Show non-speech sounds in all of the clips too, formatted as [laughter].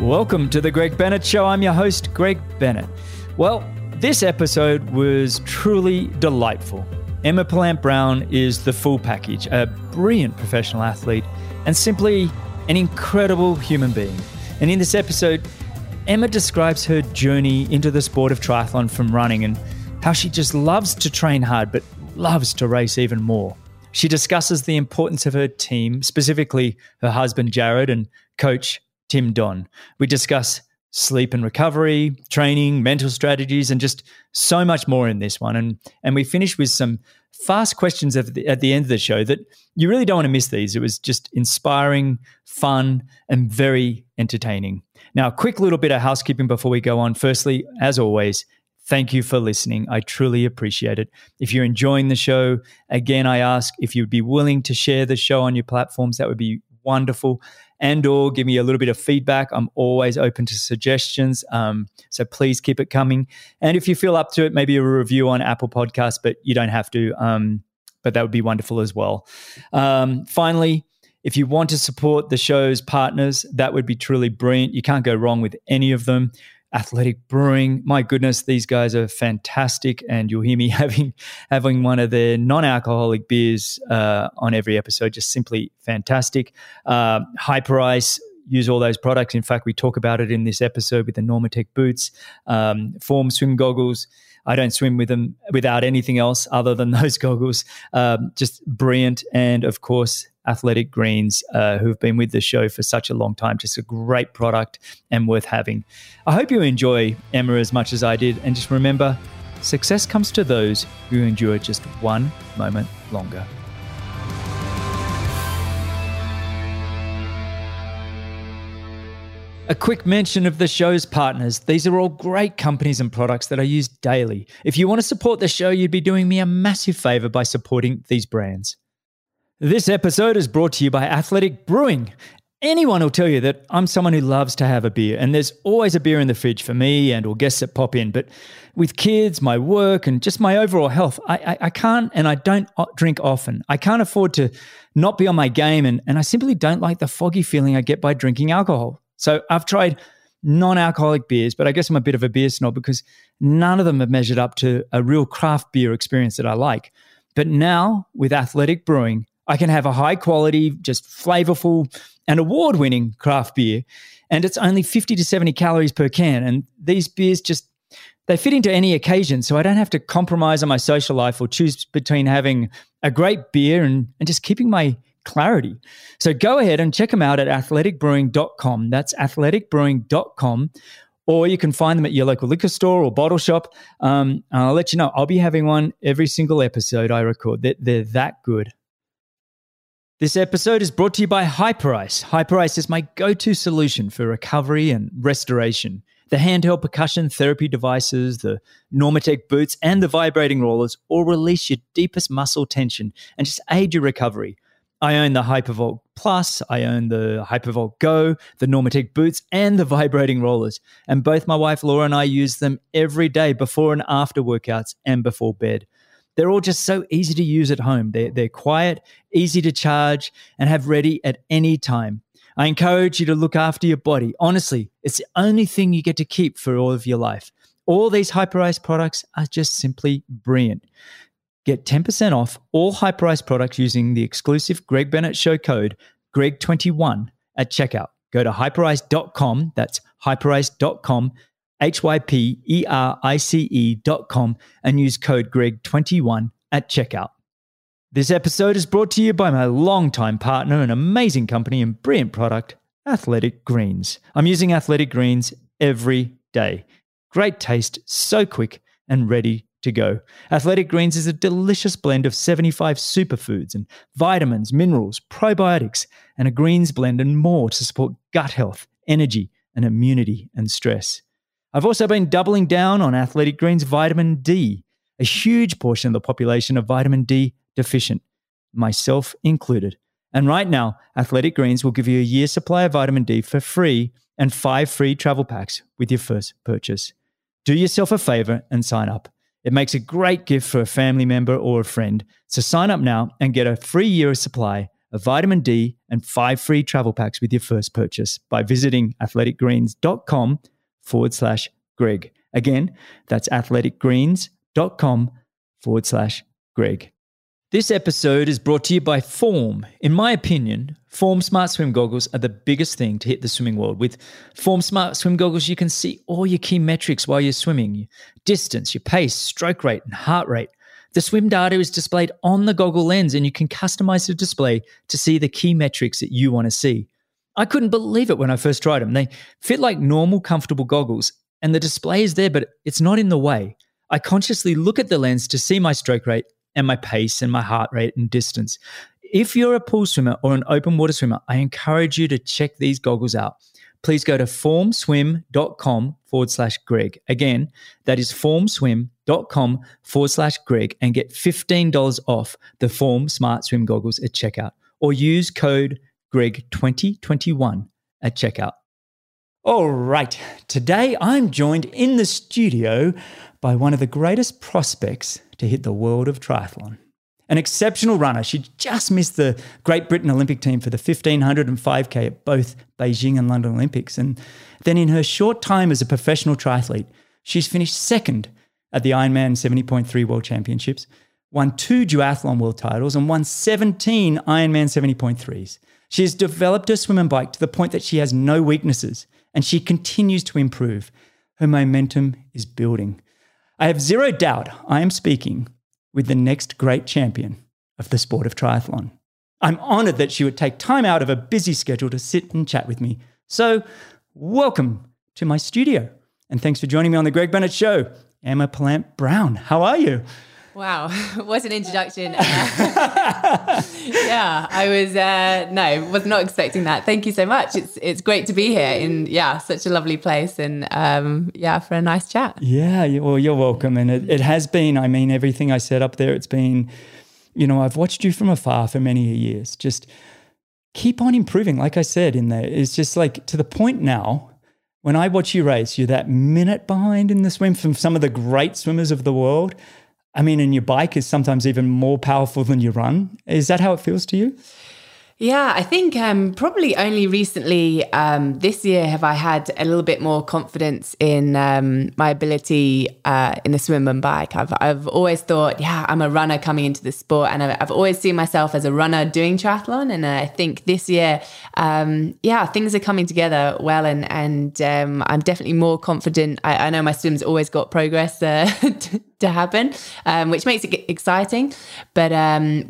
Welcome to the Greg Bennett Show. I'm your host, Greg Bennett. Well, this episode was truly delightful. Emma Pallant Browne is the full package, a brilliant professional athlete, and simply an incredible human being. And in this episode, Emma describes her journey into the sport of triathlon from running and how she just loves to train hard, but loves to race even more. She discusses the importance of her team, specifically her husband Jaryd and coach Tim Don. We discuss sleep and recovery, training, mental strategies, and just so much more in this one. And and we finish with some fast questions at the, at the end of the show that you really don't want to miss these. It was just inspiring, fun, and very entertaining. Now, a quick little bit of housekeeping before we go on. Firstly, as always, Thank you for listening. I truly appreciate it. If you're enjoying the show, again, I ask if you'd be willing to share the show on your platforms. That would be wonderful and or give me a little bit of feedback i'm always open to suggestions um, so please keep it coming. And if you feel up to it maybe a review on apple podcast but you don't have to um, but that would be wonderful as well. Um, finally if you want to support the show's partners that would be truly brilliant. You can't go wrong with any of them Athletic Brewing. My goodness, these guys are fantastic, and you'll hear me [laughs] having having one of their non-alcoholic beers uh, on every episode. Just simply fantastic. Uh, Hyperice. Use all those products. In fact, we talk about it in this episode with the Normatec boots, um, Form swim goggles. I don't swim with them without anything else other than [laughs] those goggles. Um, just brilliant. And of course, Athletic Greens, uh, who've been with the show for such a long time. Just a great product and worth having. I hope you enjoy Emma as much as I did. And just remember success comes to those who endure just one moment longer. A quick mention of the show's partners. These are all great companies and products that I use daily. If you want to support the show, you'd be doing me a massive favor by supporting these brands. This episode is brought to you by Athletic Brewing. Anyone will tell you that I'm someone who loves to have a beer, and there's always a beer in the fridge for me and or guests that pop in. But with kids, my work, and just my overall health, I, I, I can't and I don't drink often. I can't afford to not be on my game, and, and I simply don't like the foggy feeling I get by drinking alcohol. So I've tried non-alcoholic beers, but I guess I'm a bit of a beer snob because none of them have measured up to a real craft beer experience that I like. But now with Athletic Brewing, I can have a high quality, just flavorful and award winning craft beer. And it's only 50 to 70 calories per can. And these beers just, they fit into any occasion. So I don't have to compromise on my social life or choose between having a great beer and, and just keeping my clarity. So go ahead and check them out at athleticbrewing.com. That's athleticbrewing.com. Or you can find them at your local liquor store or bottle shop. Um, I'll let you know. I'll be having one every single episode I record. They're, they're that good. This episode is brought to you by Hyperice. Hyperice is my go to solution for recovery and restoration. The handheld percussion therapy devices, the Normatec boots, and the vibrating rollers all release your deepest muscle tension and just aid your recovery. I own the Hypervolt Plus, I own the Hypervolt Go, the Normatec boots, and the vibrating rollers. And both my wife Laura and I use them every day before and after workouts and before bed. They're all just so easy to use at home. They're, they're quiet, easy to charge, and have ready at any time. I encourage you to look after your body. Honestly, it's the only thing you get to keep for all of your life. All these Hyperice products are just simply brilliant. Get 10% off all Hyperice products using the exclusive Greg Bennett Show code GREG21 at checkout. Go to hyperice.com, that's hyperice.com, H Y P E R I C E dot com, and use code GREG21 at checkout. This episode is brought to you by my longtime partner and amazing company and brilliant product, Athletic Greens. I'm using Athletic Greens every day. Great taste, so quick and ready to go. Athletic Greens is a delicious blend of 75 superfoods and vitamins, minerals, probiotics, and a greens blend and more to support gut health, energy, and immunity and stress. I've also been doubling down on Athletic Greens vitamin D. A huge portion of the population are vitamin D deficient, myself included. And right now, Athletic Greens will give you a year's supply of vitamin D for free and five free travel packs with your first purchase. Do yourself a favor and sign up. It makes a great gift for a family member or a friend. So sign up now and get a free year of supply of vitamin D, and five free travel packs with your first purchase by visiting athleticgreens.com forward slash Greg. Again, that's athleticgreens.com forward slash Greg. This episode is brought to you by Form. In my opinion, Form Smart Swim goggles are the biggest thing to hit the swimming world. With Form Smart Swim goggles, you can see all your key metrics while you're swimming your distance, your pace, stroke rate, and heart rate. The swim data is displayed on the goggle lens, and you can customize the display to see the key metrics that you want to see. I couldn't believe it when I first tried them. They fit like normal, comfortable goggles, and the display is there, but it's not in the way. I consciously look at the lens to see my stroke rate and my pace and my heart rate and distance. If you're a pool swimmer or an open water swimmer, I encourage you to check these goggles out. Please go to formswim.com forward slash Greg. Again, that is formswim.com forward slash Greg and get $15 off the Form Smart Swim goggles at checkout or use code Greg2021 at checkout. All right, today I'm joined in the studio by one of the greatest prospects to hit the world of triathlon. An exceptional runner, she just missed the Great Britain Olympic team for the 1500 and 5K at both Beijing and London Olympics. And then in her short time as a professional triathlete, she's finished second at the Ironman 70.3 World Championships, won two duathlon world titles, and won 17 Ironman 70.3s. She has developed her swim and bike to the point that she has no weaknesses, and she continues to improve. Her momentum is building. I have zero doubt I am speaking with the next great champion of the sport of triathlon. I'm honored that she would take time out of a busy schedule to sit and chat with me. So, welcome to my studio. And thanks for joining me on the Greg Bennett Show. Emma Pallant Browne, how are you? Wow, [laughs] what an introduction. [laughs] [laughs] yeah, I was uh no, was not expecting that. Thank you so much. It's it's great to be here in yeah, such a lovely place and um yeah, for a nice chat. Yeah, well you're welcome and it, it has been I mean everything I said up there it's been you know, I've watched you from afar for many years. Just keep on improving like I said in there. It's just like to the point now when I watch you race, you're that minute behind in the swim from some of the great swimmers of the world. I mean, and your bike is sometimes even more powerful than your run. Is that how it feels to you? Yeah, I think um, probably only recently um, this year have I had a little bit more confidence in um, my ability uh, in the swim and bike. I've, I've always thought, yeah, I'm a runner coming into the sport, and I've, I've always seen myself as a runner doing triathlon. And I think this year, um, yeah, things are coming together well, and and um, I'm definitely more confident. I, I, know my swim's always got progress uh, [laughs] to, happen, um, which makes it exciting. But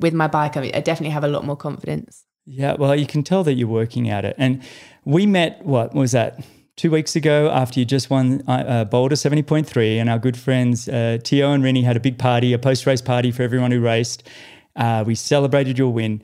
with my bike, I, I definitely have a lot more confidence. Yeah, well, you can tell that you're working at it. And we met, what was that, two weeks ago after you just won uh, uh Boulder 70.3. And our good friends, uh, Tio and Rinny, had a big party, a post race party for everyone who raced. Uh, we celebrated your win.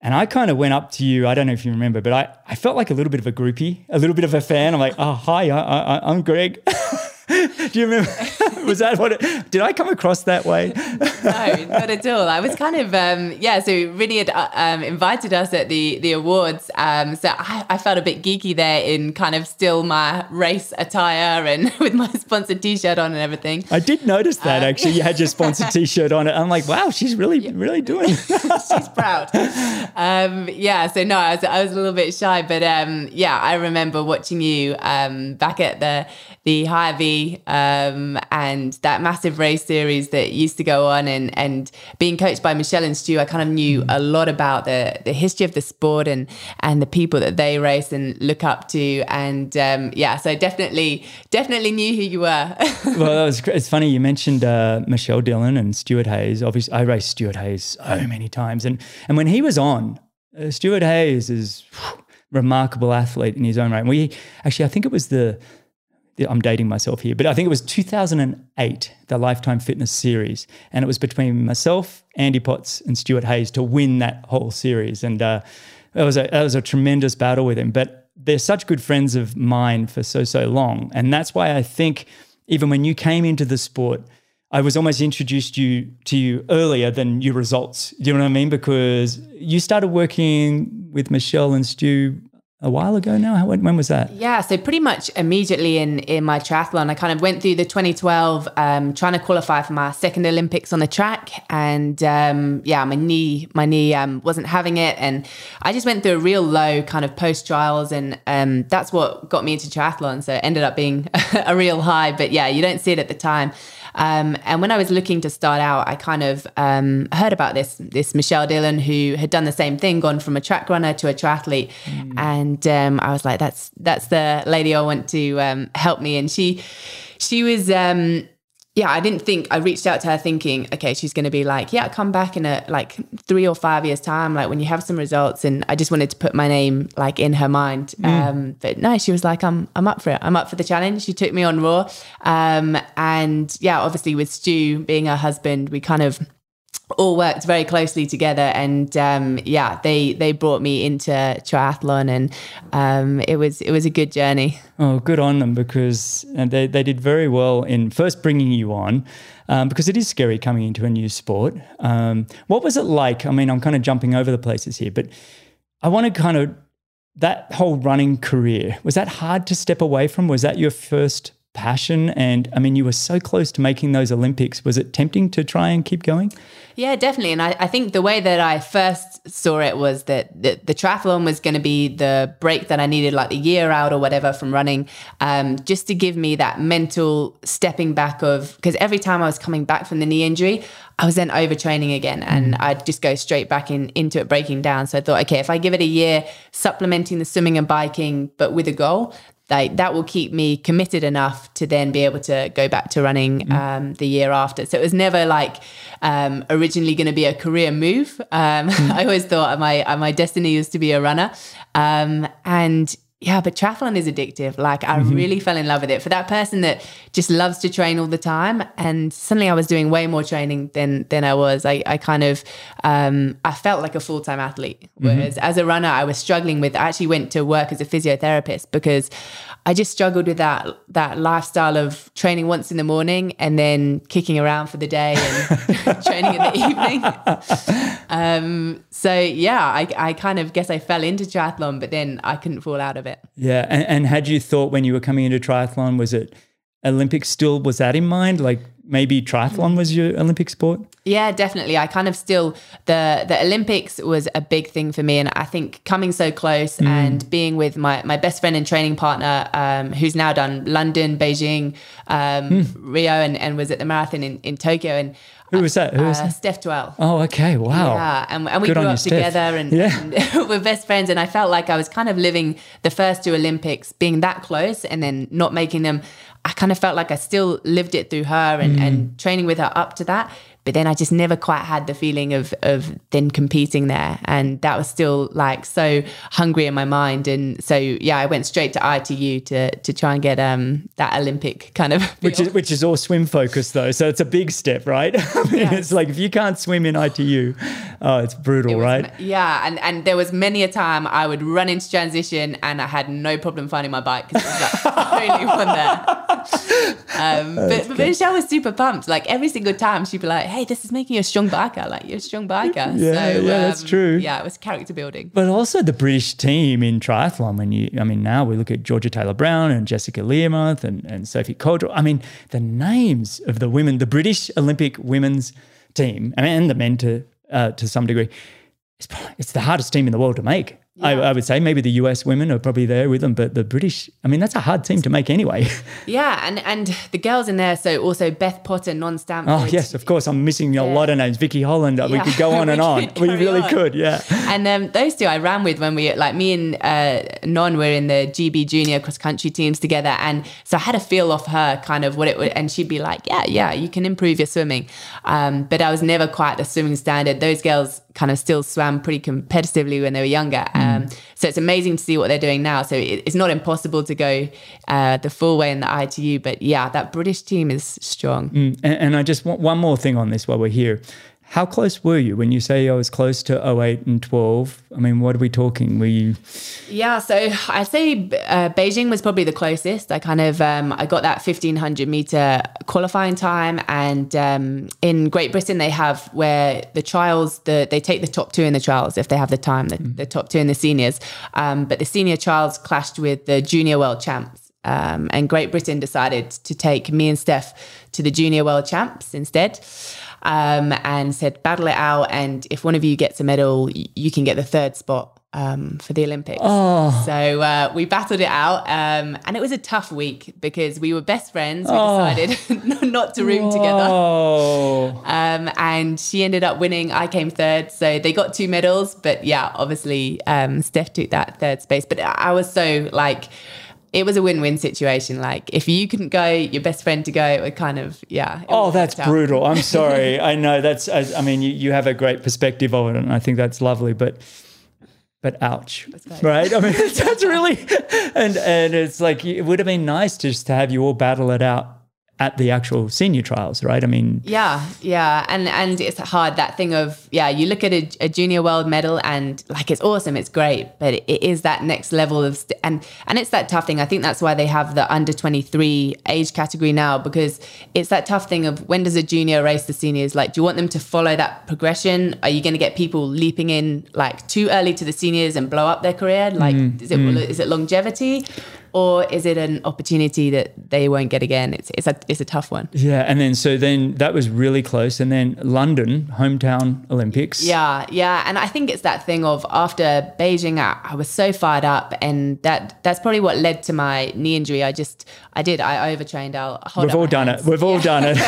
And I kind of went up to you. I don't know if you remember, but I, I felt like a little bit of a groupie, a little bit of a fan. I'm like, oh, hi, I, I, I'm Greg. [laughs] [laughs] Do you remember? [laughs] was that what? It, did I come across that way? [laughs] no, not at all. I was kind of um, yeah. So Rinny had uh, um, invited us at the the awards. Um, so I, I, felt a bit geeky there in kind of still my race attire and with my sponsored T-shirt on and everything. I did notice that um, actually. You had your sponsored T-shirt on it. I'm like, wow, she's really yeah. really doing. she's proud. Um, yeah. So no, I was I was a little bit shy, but um, yeah, I remember watching you back at the the HiRV um, and that massive race series that used to go on and and being coached by Michelle and Stu, I kind of knew a lot about the the history of the sport and and the people that they race and look up to and um, yeah, so definitely definitely knew who you were. [laughs] well, was, it's funny you mentioned uh, Michelle Dillon and Stuart Hayes. Obviously, I raced Stuart Hayes so many times, and and when he was on, uh, Stuart Hayes is. Whew, remarkable athlete in his own right. We actually, I think it was the I'm dating myself here, but I think it was 2008, the Lifetime Fitness series. And it was between myself, Andy Potts, and Stuart Hayes to win that whole series. And uh, it, was a, it was a tremendous battle with him. But they're such good friends of mine for so, so long. And that's why I think even when you came into the sport, I was almost introduced you to you earlier than your results. Do you know what I mean? Because you started working with Michelle and Stu a while ago now. When, when was that? Yeah, so pretty much immediately in in my triathlon, I kind of went through the 2012, um, trying to qualify for my second Olympics on the track, and um, yeah, my knee my knee um, wasn't having it, and I just went through a real low kind of post trials, and um, that's what got me into triathlon. So it ended up being [laughs] a real high, but yeah, you don't see it at the time. Um, and when I was looking to start out, I kind of um, heard about this this Michelle Dillon who had done the same thing, gone from a track runner to a triathlete, mm. and um, I was like, that's that's the lady I want to um, help me. And she she was um, yeah, I didn't think I reached out to her thinking, okay, she's going to be like, yeah, come back in a like three or five years time, like when you have some results. And I just wanted to put my name like in her mind. Mm. Um, but no, she was like, I'm I'm up for it. I'm up for the challenge. She took me on raw, um, and yeah, obviously with Stu being her husband, we kind of all worked very closely together and um, yeah they they brought me into triathlon and um, it was it was a good journey. Oh good on them because uh, they, they did very well in first bringing you on um, because it is scary coming into a new sport. Um, what was it like? I mean i'm kind of jumping over the places here but i want to kind of that whole running career was that hard to step away from? Was that your first passion and i mean you were so close to making those olympics was it tempting to try and keep going yeah definitely and i, I think the way that i first saw it was that the, the triathlon was going to be the break that i needed like the year out or whatever from running um, just to give me that mental stepping back of because every time i was coming back from the knee injury I was then overtraining again and mm. I'd just go straight back in into it breaking down. So I thought, okay, if I give it a year supplementing the swimming and biking, but with a goal, like that will keep me committed enough to then be able to go back to running mm. um, the year after. So it was never like um, originally going to be a career move. Um, [laughs] mm. I always thought my my destiny was to be a runner, um, and yeah, but triathlon is addictive. Like I mm-hmm. really fell in love with it. For that person that just loves to train all the time, and suddenly I was doing way more training than than I was. I, I kind of um, I felt like a full time athlete. Mm-hmm. Whereas mm-hmm. as a runner, I was struggling with. I actually went to work as a physiotherapist because I just struggled with that that lifestyle of training once in the morning and then kicking around for the day and [laughs] training in the evening. Um, so yeah, I, I kind of guess I fell into triathlon, but then I couldn't fall out of it. Yeah, and, and had you thought when you were coming into triathlon, was it Olympics still was that in mind? Like maybe triathlon was your Olympic sport? Yeah, definitely. I kind of still the the Olympics was a big thing for me, and I think coming so close mm. and being with my my best friend and training partner, um, who's now done London, Beijing, um, mm. Rio, and, and was at the marathon in, in Tokyo, and who was that? Who was uh, that? Steph Twell. Oh, okay. Wow. Yeah. And, and we Good grew up together and, yeah. and [laughs] we're best friends. And I felt like I was kind of living the first two Olympics, being that close and then not making them. I kind of felt like I still lived it through her and, mm. and training with her up to that but then I just never quite had the feeling of of then competing there, and that was still like so hungry in my mind. And so yeah, I went straight to ITU to to try and get um that Olympic kind of feel. which is which is all swim focused though, so it's a big step, right? [laughs] I mean, yes. it's like if you can't swim in ITU, oh, it's brutal, it was, right? Yeah, and and there was many a time I would run into transition and I had no problem finding my bike because it was like the only one there. [laughs] Um, but, but Michelle was super pumped. Like every single time, she'd be like, "Hey, this is making you a strong biker. Like you're a strong biker." yeah, so, yeah, um, that's true. Yeah, it was character building. But also the British team in triathlon. When you, I mean, now we look at Georgia Taylor Brown and Jessica Learmonth and, and Sophie Coldwell. I mean, the names of the women, the British Olympic women's team, I mean, and the men to uh, to some degree. It's, it's the hardest team in the world to make. Yeah. I, I, would say maybe the US women are probably there with them, but the British, I mean, that's a hard team to make anyway. [laughs] Yeah, and and the girls in there, so also Beth Potter, Non Stanford. Oh yes, of course. I'm missing a yeah. lot of names. Vicky Holland. Yeah. We could go [laughs] on and on. We really on. could. Yeah. And um, those two I ran with when we like me and uh, Non were in the GB Junior cross country teams together, and so I had a feel off her kind of what it would, and she'd be like, yeah, yeah, you can improve your swimming, um, but I was never quite the swimming standard. Those girls kind of still swam pretty competitively when they were younger. Mm. Um, so it's amazing to see what they're doing now. So it, it's not impossible to go uh, the full way in the ITU, but yeah, that British team is strong. Mm. And, and, I just want one more thing on this while we're here. How close were you when you say I was close to 08 and 12? I mean, what are we talking? Were you? Yeah, so I'd say uh, Beijing was probably the closest. I kind of um, I got that 1500 meter qualifying time, and um, in Great Britain they have where the trials the they take the top two in the trials if they have the time, the, mm. the top two in the seniors. Um, but the senior trials clashed with the junior world champs. Um, and Great Britain decided to take me and Steph to the junior world champs instead um, and said, battle it out. And if one of you gets a medal, you can get the third spot um, for the Olympics. Oh. So uh, we battled it out. Um, and it was a tough week because we were best friends. We oh. decided [laughs] not to room Whoa. together. Um, and she ended up winning. I came third. So they got two medals. But yeah, obviously, um, Steph took that third space. But I was so like, it was a win-win situation. Like if you couldn't go, your best friend to go, it would kind of yeah. Oh, that's brutal. I'm [laughs] sorry. I know that's. I mean, you, you have a great perspective of it, and I think that's lovely. But but ouch, right? I mean, [laughs] that's [laughs] really and and it's like it would have been nice just to have you all battle it out at the actual senior trials, right? I mean, yeah, yeah, and and it's hard that thing of yeah, you look at a, a junior world medal and like it's awesome, it's great, but it is that next level of st- and and it's that tough thing. I think that's why they have the under twenty three age category now because it's that tough thing of when does a junior race the seniors? Like, do you want them to follow that progression? Are you going to get people leaping in like too early to the seniors and blow up their career? Like, mm, is it mm. is it longevity? Or is it an opportunity that they won't get again? It's it's a it's a tough one. Yeah, and then so then that was really close, and then London hometown Olympics. Yeah, yeah, and I think it's that thing of after Beijing, I, I was so fired up, and that that's probably what led to my knee injury. I just I did I overtrained. I'll We've all done hands. it. We've yeah. all done it.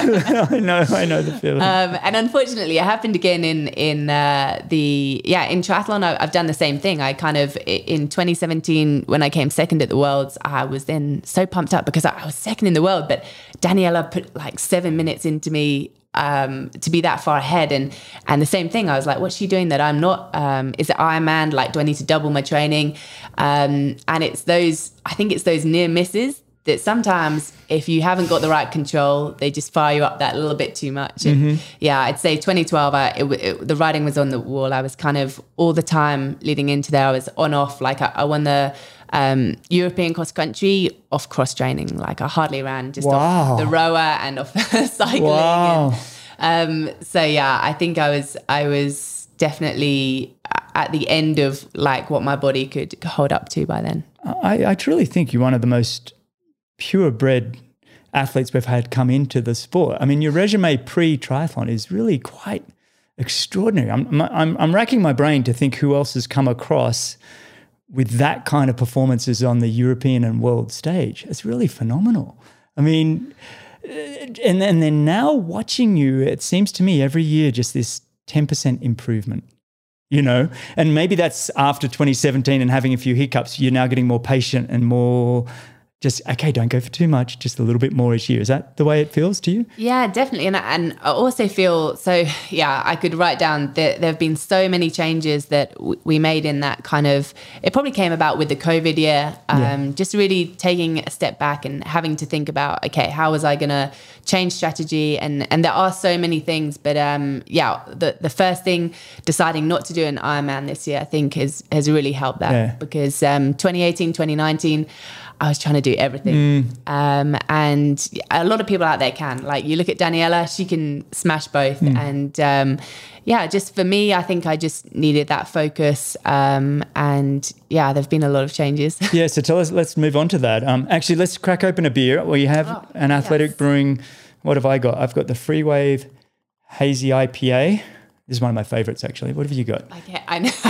I know I know the feeling. Um, and unfortunately, it happened again in in uh, the yeah in triathlon. I, I've done the same thing. I kind of in 2017 when I came second at the worlds. I was then so pumped up because I was second in the world, but Daniela put like seven minutes into me um, to be that far ahead. And and the same thing, I was like, what's she doing that I'm not? Um, is it Ironman? Like, do I need to double my training? Um, and it's those, I think it's those near misses that sometimes if you haven't got the right control, they just fire you up that little bit too much. And mm-hmm. yeah, I'd say 2012, I, it, it, the writing was on the wall. I was kind of all the time leading into there. I was on off. Like I, I won the um, European cross country off cross training. Like I hardly ran, just wow. off the rower and off [laughs] cycling. Wow. And, um, so yeah, I think I was I was definitely at the end of like what my body could hold up to by then. I, I truly think you're one of the most purebred athletes we've had come into the sport. I mean, your resume pre triathlon is really quite extraordinary. I'm, I'm, I'm racking my brain to think who else has come across with that kind of performances on the European and world stage. It's really phenomenal. I mean, uh, and, and then now watching you, it seems to me every year just this 10% improvement, you know? And maybe that's after 2017 and having a few hiccups, you're now getting more patient and more just okay don't go for too much just a little bit more each year is that the way it feels to you yeah definitely and, and i also feel so yeah i could write down that there have been so many changes that w- we made in that kind of it probably came about with the covid year um, yeah. just really taking a step back and having to think about okay how was i going to change strategy and and there are so many things but um yeah the the first thing deciding not to do an ironman this year i think has has really helped that yeah. because um 2018 2019 I was trying to do everything. Mm. Um, and a lot of people out there can. Like you look at Daniela, she can smash both. Mm. And um, yeah, just for me, I think I just needed that focus. Um, and yeah, there've been a lot of changes. [laughs] yeah, so tell us, let's move on to that. Um, actually, let's crack open a beer. Well, you have oh, an athletic yes. brewing. What have I got? I've got the Free Wave Hazy IPA. This is one of my favorites, actually. What have you got? Okay, I know. [laughs]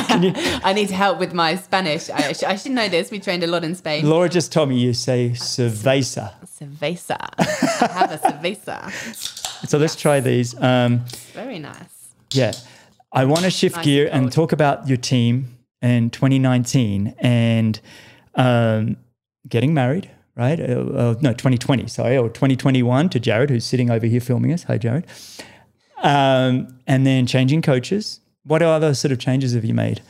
I need help with my Spanish. I, I, should know this. We trained a lot in Spain. Laura just told me you say cerveza. Cerveza. I have a cerveza. [laughs] So let's try these. Um, Very nice. Yeah. I want to shift nice gear and, and talk about your team in 2019 and um, getting married, right? Uh, uh, no, 2020, sorry, or 2021 to Jaryd, who's sitting over here filming us. Hi, Jaryd um, and then changing coaches. What other sort of changes have you made?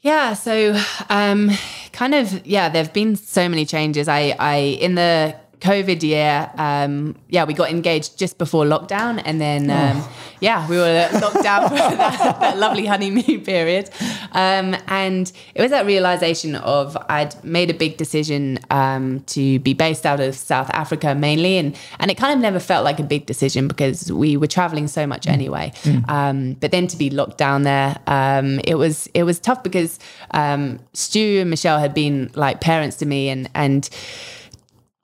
Yeah, so um, kind of yeah, there've been so many changes. I I in the COVID year, um, yeah, we got engaged just before lockdown, and then um, yeah, we were locked down for [laughs] that, that lovely honeymoon period. Um, and it was that realization of I'd made a big decision um, to be based out of South Africa mainly, and and it kind of never felt like a big decision because we were traveling so much anyway. Um, but then to be locked down there, um, it was it was tough because um, Stu and Michelle had been like parents to me, and and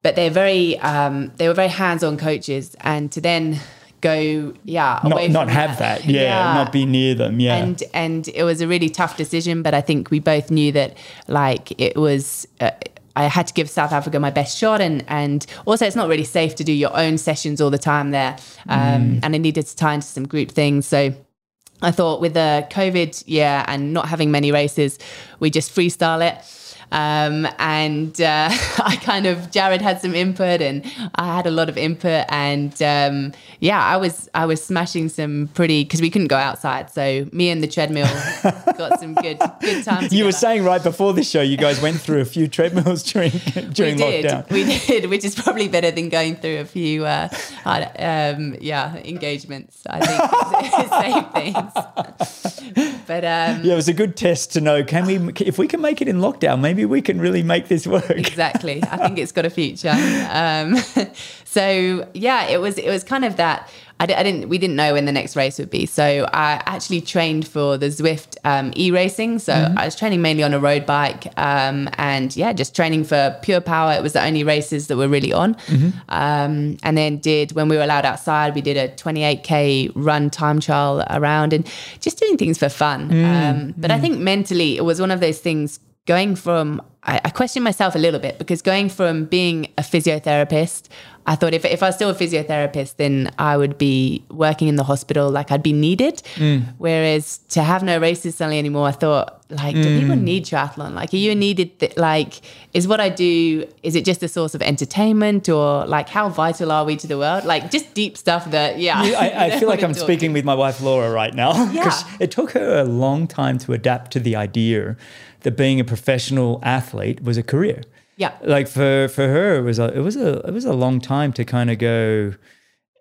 but they're very um, they were very hands-on coaches and to then go yeah Not, not have that. Yeah, Not be near them. Yeah. and and it was a really tough decision but i think we both knew that like it was uh, I had to give South Africa my best shot, and and also it's not really safe to do your own sessions all the time there, um, and I needed to tie into some group things. So I thought with the COVID year and not having many races, we just freestyle it. Um, and uh, [laughs] I kind of Jaryd had some input, and I had a lot of input, and um, yeah, I was I was smashing some pretty because we couldn't go outside, so me and the treadmill [laughs] got some good good time. you were saying right before this show, you guys went through a few treadmills during [laughs] during we did, lockdown. we did, which is probably better than going through a few, uh, um, yeah, engagements. I think same things. But um, Yeah, it was a good test to know can we if we can make it in lockdown, maybe we can really make this work. exactly. I think it's got a future. [laughs] Um, [laughs] so yeah, it was it was kind of that. I, I didn't we didn't know when the next race would be. So I actually trained for the Zwift um, e racing. So I was training mainly on a road bike, um, and yeah, just training for pure power. It was the only races that were really on. Um, and then did when we were allowed outside, we did a 28k run time trial around, and just doing things for fun. Um, but I think mentally, it was one of those things going from I, I question myself a little bit because going from being a physiotherapist i thought if, if i was still a physiotherapist then i would be working in the hospital like i'd be needed. Mm. Whereas to have no races suddenly anymore i thought like do people mm. need triathlon? Like are you needed th- like is what i do is it just a source of entertainment or like how vital are we to the world? Like just deep stuff that yeah. You- I, I [laughs] feel like I'm speaking with my wife Laura right now because [laughs] Yeah. it took her a long time to adapt to the idea that being a professional athlete was a career. Yeah. like for for her it was a it was a it was a long time to kind of go.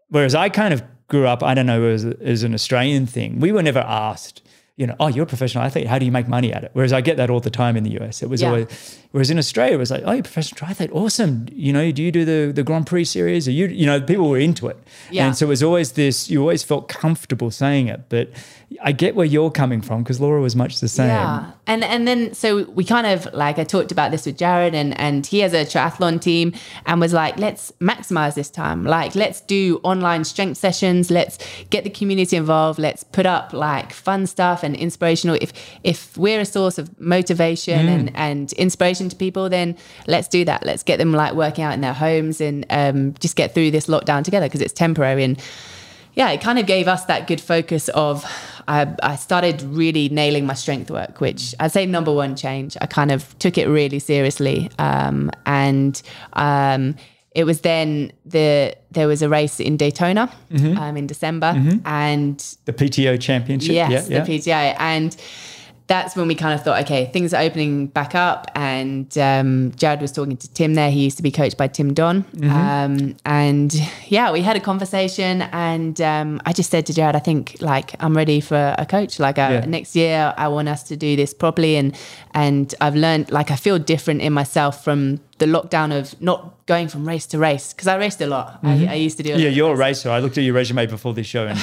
Whereas I kind of grew up, I don't know, as, as an Australian thing. We were never asked, you know, oh, you're a professional athlete. How do you make money at it? Whereas I get that all the time in the US. It was Yeah. always, whereas in Australia, it was like, oh, you're a professional triathlete. Awesome. You know, do you do the, the Grand Prix series? Or you, you know, people were into it. Yeah. And so it was always this, you always felt comfortable saying it. But I get where you're coming from because Laura was much the same. Yeah. And and then so we kind of like I talked about this with Jaryd and and he has a triathlon team and was like, let's maximize this time. Like let's do online strength sessions. Let's get the community involved. Let's put up like fun stuff and inspirational. If if we're a source of motivation and, and inspiration to people, then let's do that. Let's get them like working out in their homes and um, just get through this lockdown together because it's temporary and yeah, it kind of gave us that good focus of I, I started really nailing my strength work, which I'd say number one change. I kind of took it really seriously, um, and um, it was then the there was a race in Daytona um, in December, and The PTO championship. Yes, yeah, yeah. the PTO. And that's when we kind of thought, okay, things are opening back up. And um, Jaryd was talking to Tim there. He used to be coached by Tim Don. Mm-hmm. Um, and yeah, we had a conversation. And um, I just said to Jaryd, I think like I'm ready for a coach. Like uh, Yeah. next year, I want us to do this properly. And and I've learned like I feel different in myself from the lockdown of not going from race to race because I raced a lot. I, I used to do. A Mm-hmm. Yeah, you're a racer. I looked at your resume before this show, and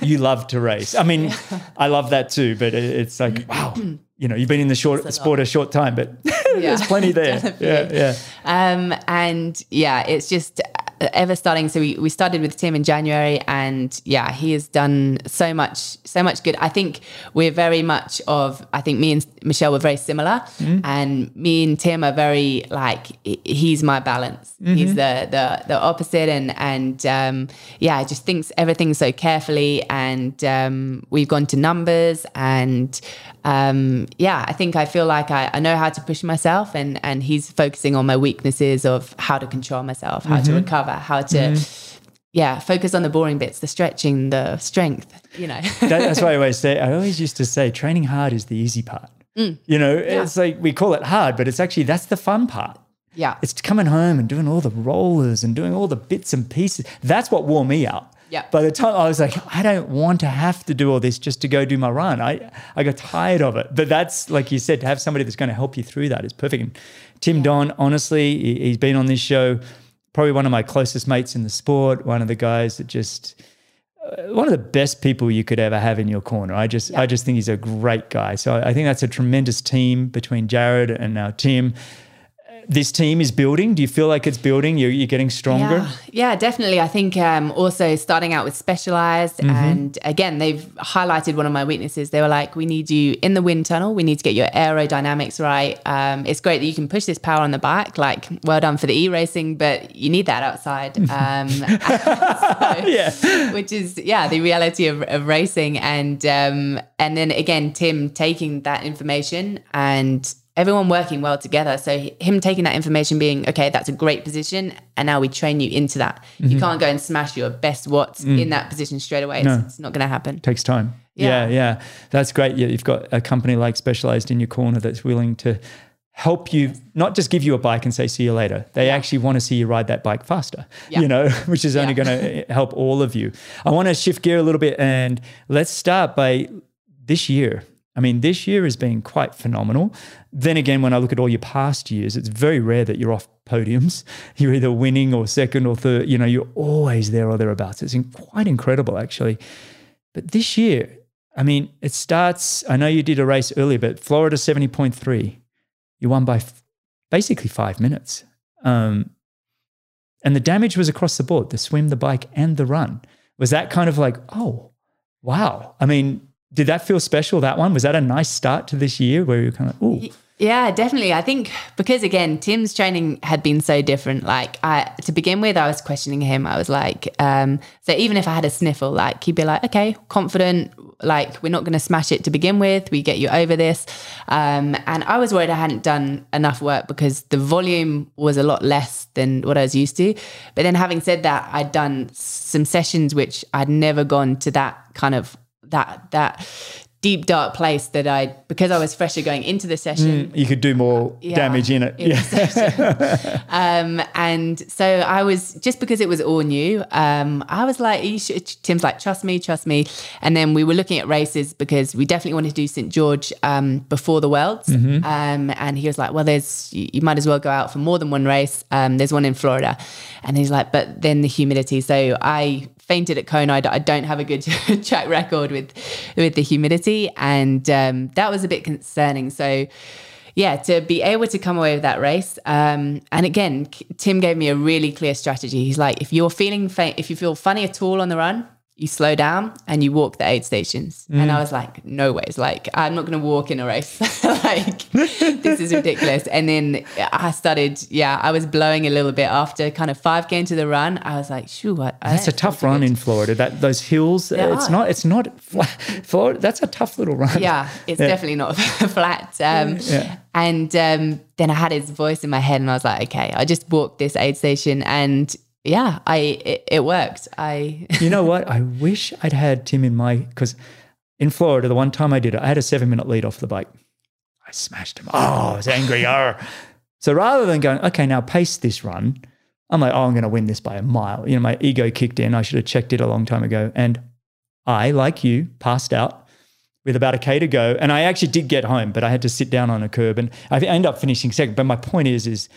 [laughs] you love to race. I mean, I love that too, but it's like, wow, [clears throat] you know, you've been in the short a sport a short time, but [laughs] there's plenty [laughs] there. Yeah, yeah. Um, and yeah, it's just ever starting. So we, we started with Tim in January, and yeah, he has done so much, so much good. I think we're very much of. I think me and Michelle were very similar, and me and Tim are very like he's my balance. He's the the the opposite, and and um, yeah, just thinks everything so carefully, and um, we've gone to numbers, and um, yeah, I think I feel like I, I know how to push myself, and and he's focusing on my weaknesses of how to control myself, how to recover, how to. Mm. Yeah, focus on the boring bits, the stretching, the strength, you know. That, that's why I always say, I always used to say, training hard is the easy part. Mm. You know, it's like we call it hard, but it's actually that's the fun part. Yeah. It's coming home and doing all the rollers and doing all the bits and pieces. That's what wore me out. Yeah. By the time I was like, I don't want to have to do all this just to go do my run. I, I got tired of it. But that's, like you said, to have somebody that's going to help you through that is perfect. And Tim Don, honestly, he- he's been on this show, probably one of my closest mates in the sport, one of the guys that just, uh, one of the best people you could ever have in your corner. I just, I just think he's a great guy. So I think that's a tremendous team between Jaryd and now Tim. This team is building. Do you feel like it's building? You're, you're getting stronger. Yeah, yeah, definitely. I think um, also starting out with Specialized, Mm-hmm. and again, they've highlighted one of my weaknesses. They were like, "We need you in the wind tunnel. We need to get your aerodynamics right. Um, it's great that you can push this power on the bike. Like, well done for the e racing, but you need that outside." [laughs] Um, so- [laughs] [laughs] Yeah. which is yeah the reality of, of racing and um and then again tim taking that information and everyone working well together so him taking that information being okay that's a great position and now we train you into that Mm-hmm. you can't go and smash your best watts Mm. in that position straight away it's, it's not going to happen takes time. Yeah. Yeah. yeah, That's great. Yeah, you've got a company like Specialized in your corner that's willing to help you, not just give you a bike and say, see you later. They actually want to see you ride that bike faster, Yeah. you know, [laughs] which is only Yeah. going to help all of you. I want to shift gear a little bit and let's start by this year. I mean, this year has been quite phenomenal. Then again, when I look at all your past years, it's very rare that you're off podiums. [laughs] You're either winning or second or third. You know, you're always there or thereabouts. It's quite incredible, actually. But this year, I mean, it starts. I know you did a race earlier, but Florida 70.3, you won by f- basically five minutes. Um, and the damage was across the board the swim, the bike, and the run. Was that kind of like, oh, wow? I mean, did that feel special, that one? Was that a nice start to this year where you're kind of, oh, Yeah, definitely. I think because again, Tim's training had been so different. Like I to begin with, I was questioning him. I was like, um, so even if I had a sniffle, like he'd be like, okay, confident, like we're not gonna smash it to begin with. We get you over this. Um, and I was worried I hadn't done enough work because the volume was a lot less than what I was used to. But then having said that, I'd done some sessions which I'd never gone to that kind of that that deep dark place that I because I was fresher going into the session. you could do more Yeah, damage in it. in yeah. [laughs] um, and so I was just because it was all new. Um, I was like, you should, Tim's like, trust me, trust me. And then we were looking at races because we definitely wanted to do St George um, before the Worlds. Mm-hmm. Um, and he was like, well, there's you, you might as well go out for more than one race. Um, there's one in Florida, and he's like, but then the humidity. So I fainted at Kona. I don't have a good [laughs] track record with with the humidity, and um, that was a bit concerning. So yeah, to be able to come away with that race. Um, and again, Tim gave me a really clear strategy. He's like, if you're feeling faint, if you feel funny at all on the run, you slow down and you walk the aid stations. And I was like, no ways. Like, I'm not going to walk in a race. [laughs] like, this is ridiculous. And then I started, yeah, I was blowing a little bit after kind of 5K into the run. I was like, shoo, what? That's a tough run in Florida. That those hills, it's are. not. It's not flat. [laughs] Florida. That's a tough little run. yeah, it's definitely not [laughs] flat. Um, Yeah. And um, then I had his voice in my head, and I was like, okay, I just walked this aid station, and yeah, I it, it worked. I [laughs] You know what? I wish I'd had Tim in my because in Florida, the one time I did it, I had a seven minute lead off the bike. I smashed him. Oh, I was angry. [laughs] Arr. So rather than going, okay, now pace this run, I'm like, oh, I'm going to win this by a mile. You know, my ego kicked in. I should have checked it a long time ago. And I, like you, passed out with about a K to go. And I actually did get home, but I had to sit down on a curb and I ended up finishing second. But my point is, is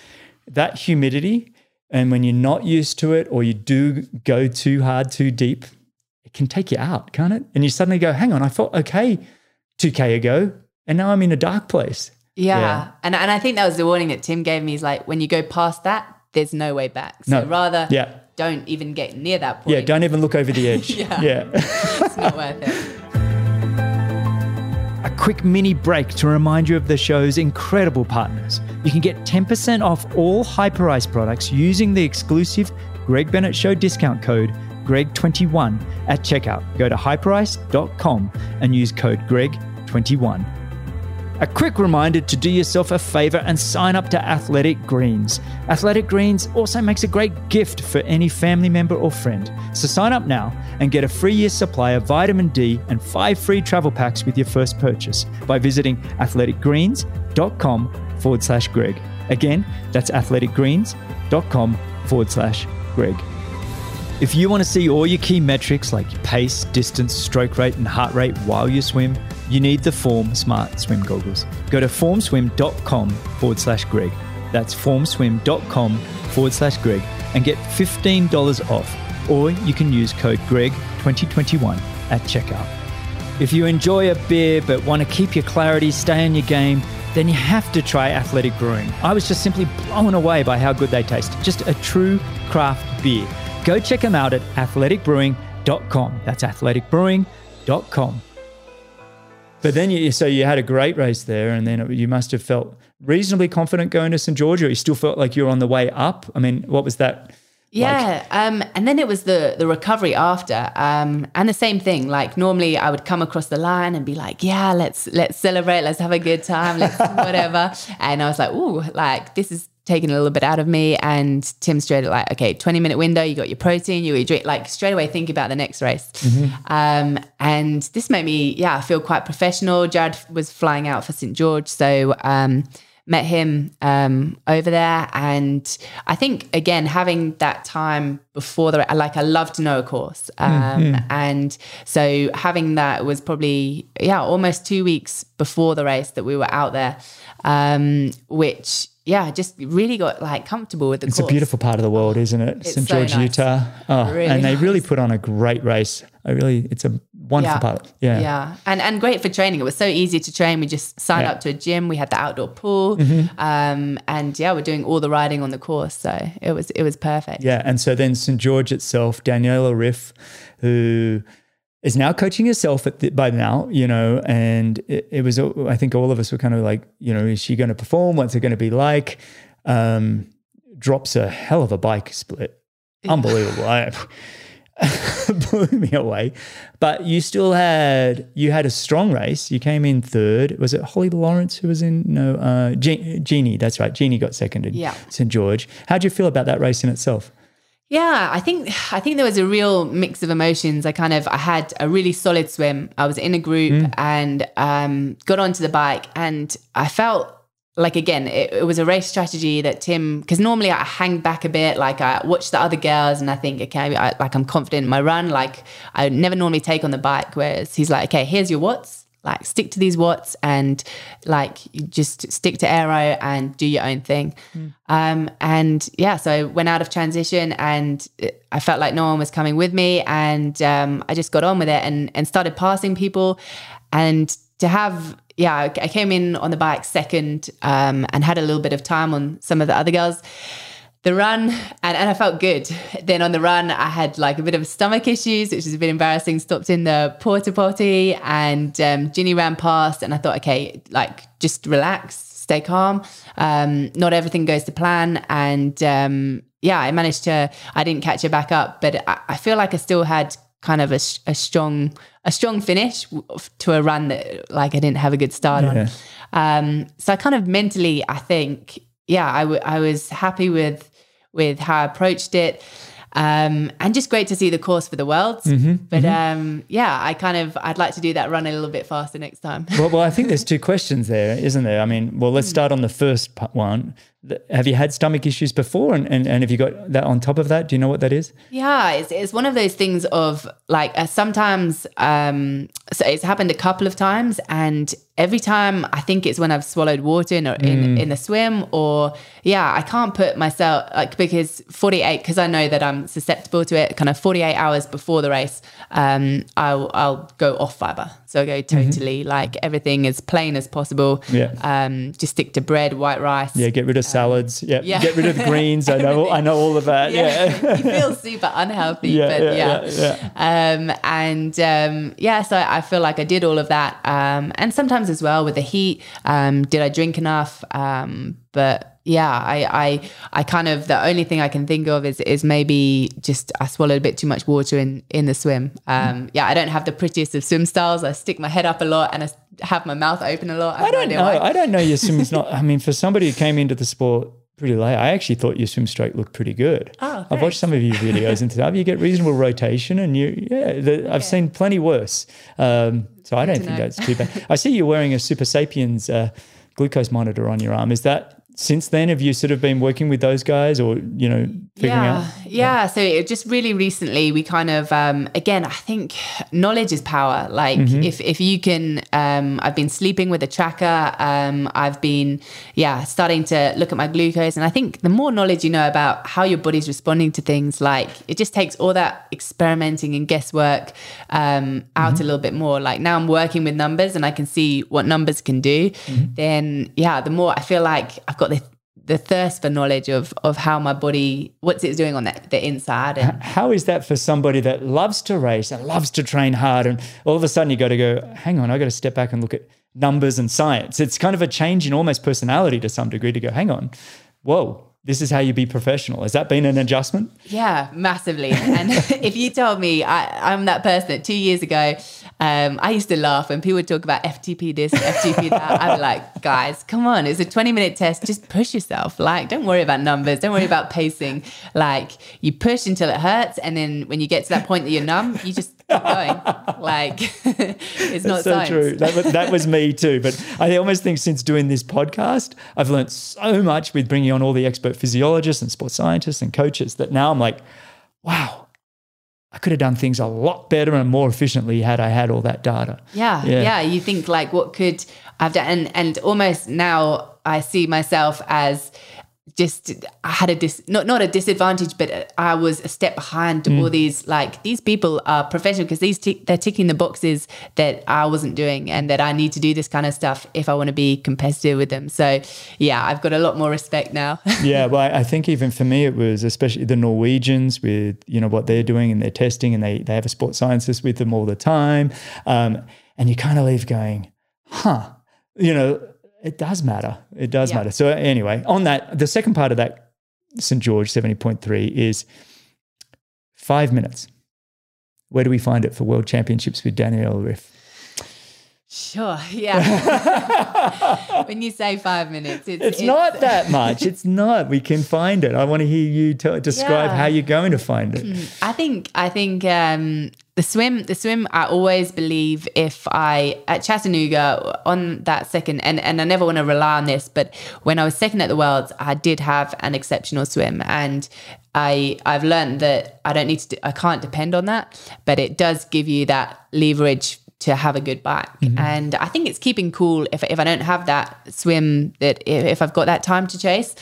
that humidity and when you're not used to it or you do go too hard, too deep, it can take you out, can't it? And you suddenly go, hang on, I felt okay 2K ago, and now I'm in a dark place. yeah. Yeah. and and I think that was the warning that Tim gave me. Is like when you go past that, there's no way back. So No. rather, Yeah. don't even get near that point. Yeah, don't even look over the edge. [laughs] Yeah. yeah. [laughs] It's not worth it. a quick mini break to remind you of the show's incredible partners. You can get 10% off all Hyperice products using the exclusive Greg Bennett Show discount code GREG21 at checkout. Go to hyperice.com and use code GREG21. A quick reminder to do yourself a favor and sign up to Athletic Greens. Athletic Greens also makes a great gift for any family member or friend. So sign up now and get a free year supply of vitamin D and five free travel packs with your first purchase by visiting athleticgreens.com forward slash Greg. Again, that's athleticgreens.com forward slash Greg. If you want to see all your key metrics like pace, distance, stroke rate, and heart rate while you swim, you need the Form Smart Swim goggles. Go to formswim.com forward slash Greg. That's formswim.com forward slash Greg and get $15 off. Or you can use code GREG2021 at checkout. If you enjoy a beer but want to keep your clarity, stay on your game, then you have to try Athletic Brewing. I was just simply blown away by how good they taste. Just a true craft beer. Go check them out at athleticbrewing.com. That's athleticbrewing.com. But then you, so you had a great race there, and then you must have felt reasonably confident going to St George, or you still felt like you were on the way up. I mean, what was that? Yeah, like? um, and then it was the the recovery after, um, and the same thing. Like normally, I would come across the line and be like, "Yeah, let's let's celebrate, let's have a good time, let's [laughs] whatever." And I was like, "Ooh, like this is taking a little bit out of me. And Tim straight like, okay, 20 minute window, you got your protein, you drink, like straight away think about the next race. Mm-hmm. Um, and this made me, yeah, feel quite professional. Jaryd was flying out for St. George. So, um, met him um, over there and i think again having that time before the like i love to know a course um, mm-hmm. and so having that was probably yeah almost two weeks before the race that we were out there um, which yeah, just really got like comfortable with the it's course. a beautiful part of the world, isn't it? St. So George, nice. Utah. Oh, really and they nice. really put on a great race. I really, it's a wonderful yeah. part. Yeah. Yeah. And, and great for training. It was so easy to train. We just signed yeah. up to a gym. We had the outdoor pool. Mm-hmm. Um, and yeah, we're doing all the riding on the course. So it was, it was perfect. Yeah. And so then St. George itself, Daniela Ryf, who is now coaching herself the, by now, you know, and it, it, was, I think all of us were kind of like, you know, is she going to perform? What's it going to be like? Um, drops a hell of a bike split. Yeah. Unbelievable. I, [laughs] blew me away. But you still had, you had a strong race. You came in third. Was it Holly Lawrence who was in? No, uh, Je- Jeanni. That's right. Jeanni got seconded. Yeah. St. George. How do you feel about that race in itself? Yeah, I think [sighs] I think there was a real mix of emotions. I kind of I had a really solid swim. I was in a group mm. and um, got onto the bike, and I felt like again it, it was a race strategy that Tim because normally I hang back a bit. Like I watch the other girls and I think okay, I, like I'm confident in my run. Like I never normally take on the bike, whereas he's like, okay, here's your watts like stick to these watts and like just stick to aero and do your own thing. Mm. um, and yeah so i went out of transition and i felt like no one was coming with me and um, i just got on with it and and started passing people. And to have yeah i came in on the bike second um, and had a little bit of time on some of the other girls the run and, and I felt good. Then on the run, I had like a bit of stomach issues, which is a bit embarrassing. Stopped in the porta potty and um, Ginny ran past, and I thought, okay, like just relax, stay calm. Um, not everything goes to plan, and um, yeah, I managed to. I didn't catch her back up, but I, I feel like I still had kind of a, a, strong a strong finish to a run that like I didn't have a good start yeah. on. Um, so I kind of mentally, I think, yeah, I, w- I was happy with with how I approached it. Um, and just great to see the course for the worlds. Mm-hmm, but mm-hmm. Um, yeah, I kind of I'd like to do that run a little bit faster next time. well, well, I think there's [laughs] two questions there, isn't there? I mean, well, let's hmm. start on the first one have you had stomach issues before? And, and, and have you got that on top of that? Do you know what that is? Yeah it's, it's one of those things of like uh, sometimes um so it's happened a couple of times and every time i think it's when i've swallowed water in, in, mm. in the swim or yeah i can't put myself like because 48 because i know that i'm susceptible to it kind of 48 hours before the race um i'll i'll go off fiber so I go mm-hmm. totally mm-hmm. like everything as plain as possible. Yeah. Um, just stick to bread, white rice. Yeah. Get rid of salads. Um, yeah. yeah. Get rid of [laughs] greens. I know. I know all of that. Yeah. yeah. [laughs] you feel super unhealthy, yeah, but yeah. yeah, Um, and um, yeah, so I feel like I did all of that. Um, and sometimes as well with the heat, um, did I drink enough? Um, but yeah, I, I, I kind of the only thing I can think of is is maybe just I swallowed a bit too much water in in the swim. Um, mm. Yeah, I don't have the prettiest of swim styles. I stick my head up a lot and I have my mouth open a lot. I, I don't know. Why. I don't know your swim's not. I mean, for somebody who came into the sport pretty late, I actually thought your swim stroke looked pretty good. Oh, I've watched some of your videos and stuff. You get reasonable rotation, and you yeah, the, I've seen plenty worse. Um, so I don't think know. that's too bad. I see you're wearing a Supersapiens uh, glucose monitor on your arm. Is that since then? Have you sort of been working with those guys or, you know, figuring yeah, out? Yeah. So just really recently we kind of um, again, I think knowledge is power. Like Mm-hmm. if if you can um, I've been sleeping with a tracker, um, I've been yeah, starting to look at my glucose. And I think the more knowledge you know about how your body's responding to things, like it just takes all that experimenting and guesswork um, out Mm-hmm. a little bit more. Like now I'm working with numbers and I can see what numbers can do. Mm-hmm. Then yeah, the more I feel like I've got the thirst for knowledge of of how my body what's it doing on the, the inside and How is that for somebody that loves to race and loves to train hard? And all of a sudden you got to go, hang on, I got to step back and look at numbers and science. It's kind of a change in almost personality to some degree to go, hang on, whoa, this is how you be professional. Has that been an adjustment? yeah massively. And [laughs] if you told me I, i'm that person that two years ago um, i used to laugh when people would talk about ftp this ftp that. I'd be like [laughs] guys come on it's a 20 minute test. Just push yourself. Like don't worry about numbers. Don't worry about pacing. Like you push until it hurts and then when you get to that point that you're numb you just going [laughs] like [laughs] it's not so science true. That was, that was me too. But [laughs] I almost think since doing this podcast, I've learned so much with bringing on all the expert physiologists and sports scientists and coaches that now I'm like, wow, I could have done things a lot better and more efficiently had I had all that data. Yeah, Yeah. yeah, You think like, what could I've done? And and almost now I see myself as just I had a dis not not a disadvantage, but I was a step behind Mm. all these like these people are professional because these tick they're ticking the boxes that I wasn't doing and that I need to do this kind of stuff if I want to be competitive with them. So yeah, I've got a lot more respect now. [laughs] yeah, well, I I think even for me, it was especially the Norwegians with you know what they're doing and their testing, and they they have a sports scientist with them all the time, um, and you kind of leave going, huh, you know, it does matter. It does Yeah. matter. So anyway, on that, the second part of that St George seventy point three is five minutes. Where do we find it for World Championships with Danielle Ryf? sure, yeah. [laughs] when you say five minutes, it's, It's not that much. It's not. We can find it. I want to hear you describe Yeah. how you're going to find it. I think I think um, the swim the swim I always believe if I at Chattanooga on that second and and I never want to rely on this but when I was second at the worlds I did have an exceptional swim. And I I've learned that I don't need to I can't depend on that but it does give you that leverage to have a good bike. Mm-hmm. And I think it's keeping cool. If if I don't have that swim that if, if I've got that time to chase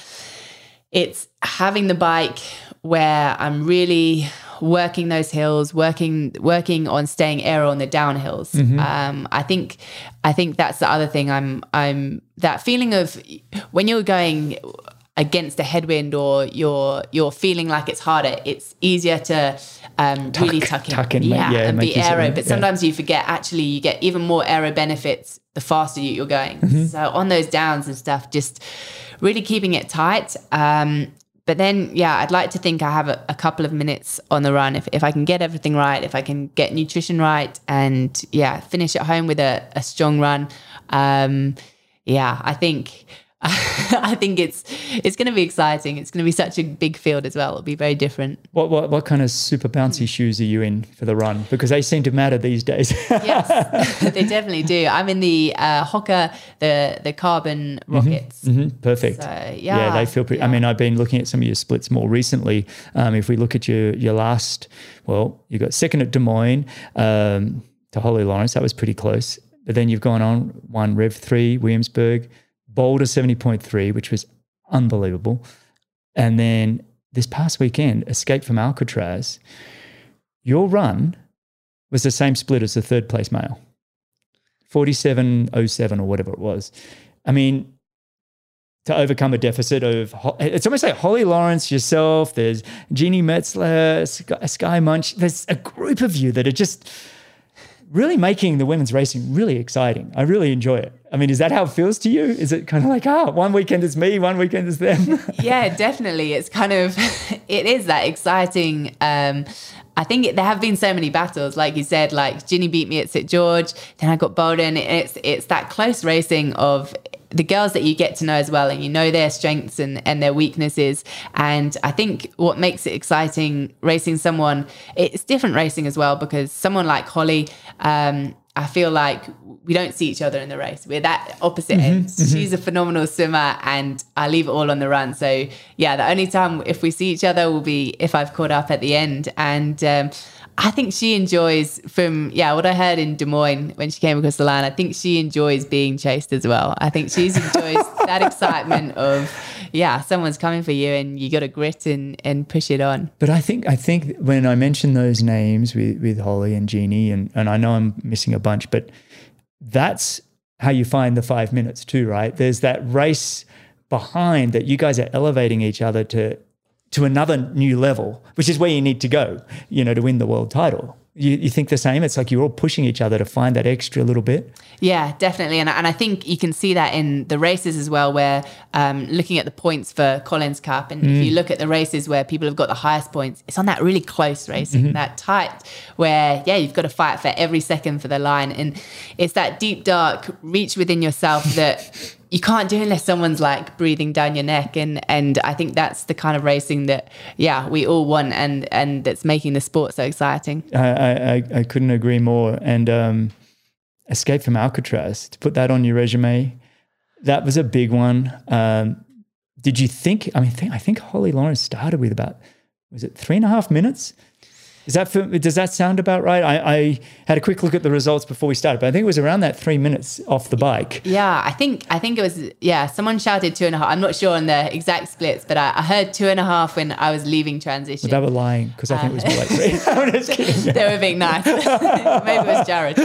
it's having the bike where I'm really working those hills, working working on staying aero on the downhills. Um, I think I think that's the other thing. I'm I'm that feeling of when you're going against a headwind or you're you're feeling like it's harder. It's easier to um, really tuck in, tuck in, yeah, yeah, and be aero. But yeah. sometimes you forget. Actually, you get even more aero benefits the faster you- you're going. Mm-hmm. So on those downs and stuff, just really keeping it tight. Um, but then, yeah, I'd like to think I have a, a couple of minutes on the run if, if I can get everything right, if I can get nutrition right, and yeah, finish at home with a, a strong run. Um, yeah, I think. [laughs] I think it's it's going to be exciting. It's going to be such a big field as well. It'll be very different. What, what what kind of super bouncy shoes are you in for the run? Because they seem to matter these days. Yes, [laughs] they definitely do. I'm in the uh, Hoka, the the carbon rockets. Mhm, Perfect. So, yeah, yeah, they feel pretty. I mean, I've been looking at some of your splits more recently. Um, if we look at your your last, well, you got second at Des Moines um, to Holly Lawrence. That was pretty close. But then you've gone on one Rev three Williamsburg, Boulder seventy point three, which was unbelievable. And then this past weekend, Escape from Alcatraz. Your run was the same split as the third place male, forty-seven oh seven or whatever it was. I mean, to overcome a deficit of it's almost like Holly Lawrence, yourself. There's Jeanni Metzler, Skye Moench. There's a group of you that are just really making the women's racing really exciting. I really enjoy it. I mean, is that how it feels to you? Is it kind of like, ah, one weekend is me, one weekend is them? [laughs] yeah, definitely. It's kind of [laughs] it is that exciting. Um, I think it, there have been so many battles, like you said. Like Ginny beat me at St George, then I got Boulder. It's it's that close racing of the girls that you get to know as well, and you know their strengths and and their weaknesses. And I think what makes it exciting racing someone, it's different racing as well because someone like Holly. Um, I feel like we don't see each other in the race. We're that opposite ends. She's a phenomenal swimmer and I leave it all on the run. So yeah, the only time if we see each other will be if I've caught up at the end. And um, I think she enjoys from yeah what I heard in Des Moines when she came across the line. I think she enjoys being chased as well. I think she enjoys [laughs] that excitement of yeah someone's coming for you and you got to grit and and push it on. But I think I think when I mention those names with with Holly and Jeanni and and I know I'm missing a bunch, but that's how you find the five minutes too, right? There's that race behind that you guys are elevating each other to to another new level, which is where you need to go, you know, to win the world title. You, you think the same? It's like you're all pushing each other to find that extra little bit. Yeah, definitely. And, and I think you can see that in the races as well, where um, looking at the points for Collins Cup, and mm. if you look at the races where people have got the highest points, it's on that really close racing, mm-hmm. that tight, where, yeah, you've got to fight for every second for the line. And it's that deep, dark reach within yourself that you can't do unless someone's like breathing down your neck and and I think that's the kind of racing that yeah we all want and and that's making the sport so exciting. I I, I couldn't agree more and um, escape from Alcatraz to put that on your resume that was a big one. Um, did you think? I mean, I think Holly Lawrence started with about was it three and a half minutes? Is that for, does that sound about right? I, I, had a quick look at the results before we started, but I think it was around that three minutes off the bike. Yeah, I think I think it was yeah. Someone shouted two and a half. I'm not sure on the exact splits, but I, I heard two and a half when I was leaving transition. But they were lying because I think it was more like three. [laughs] I'm just kidding. [laughs] they were being nice. [laughs] Maybe it was Jaryd.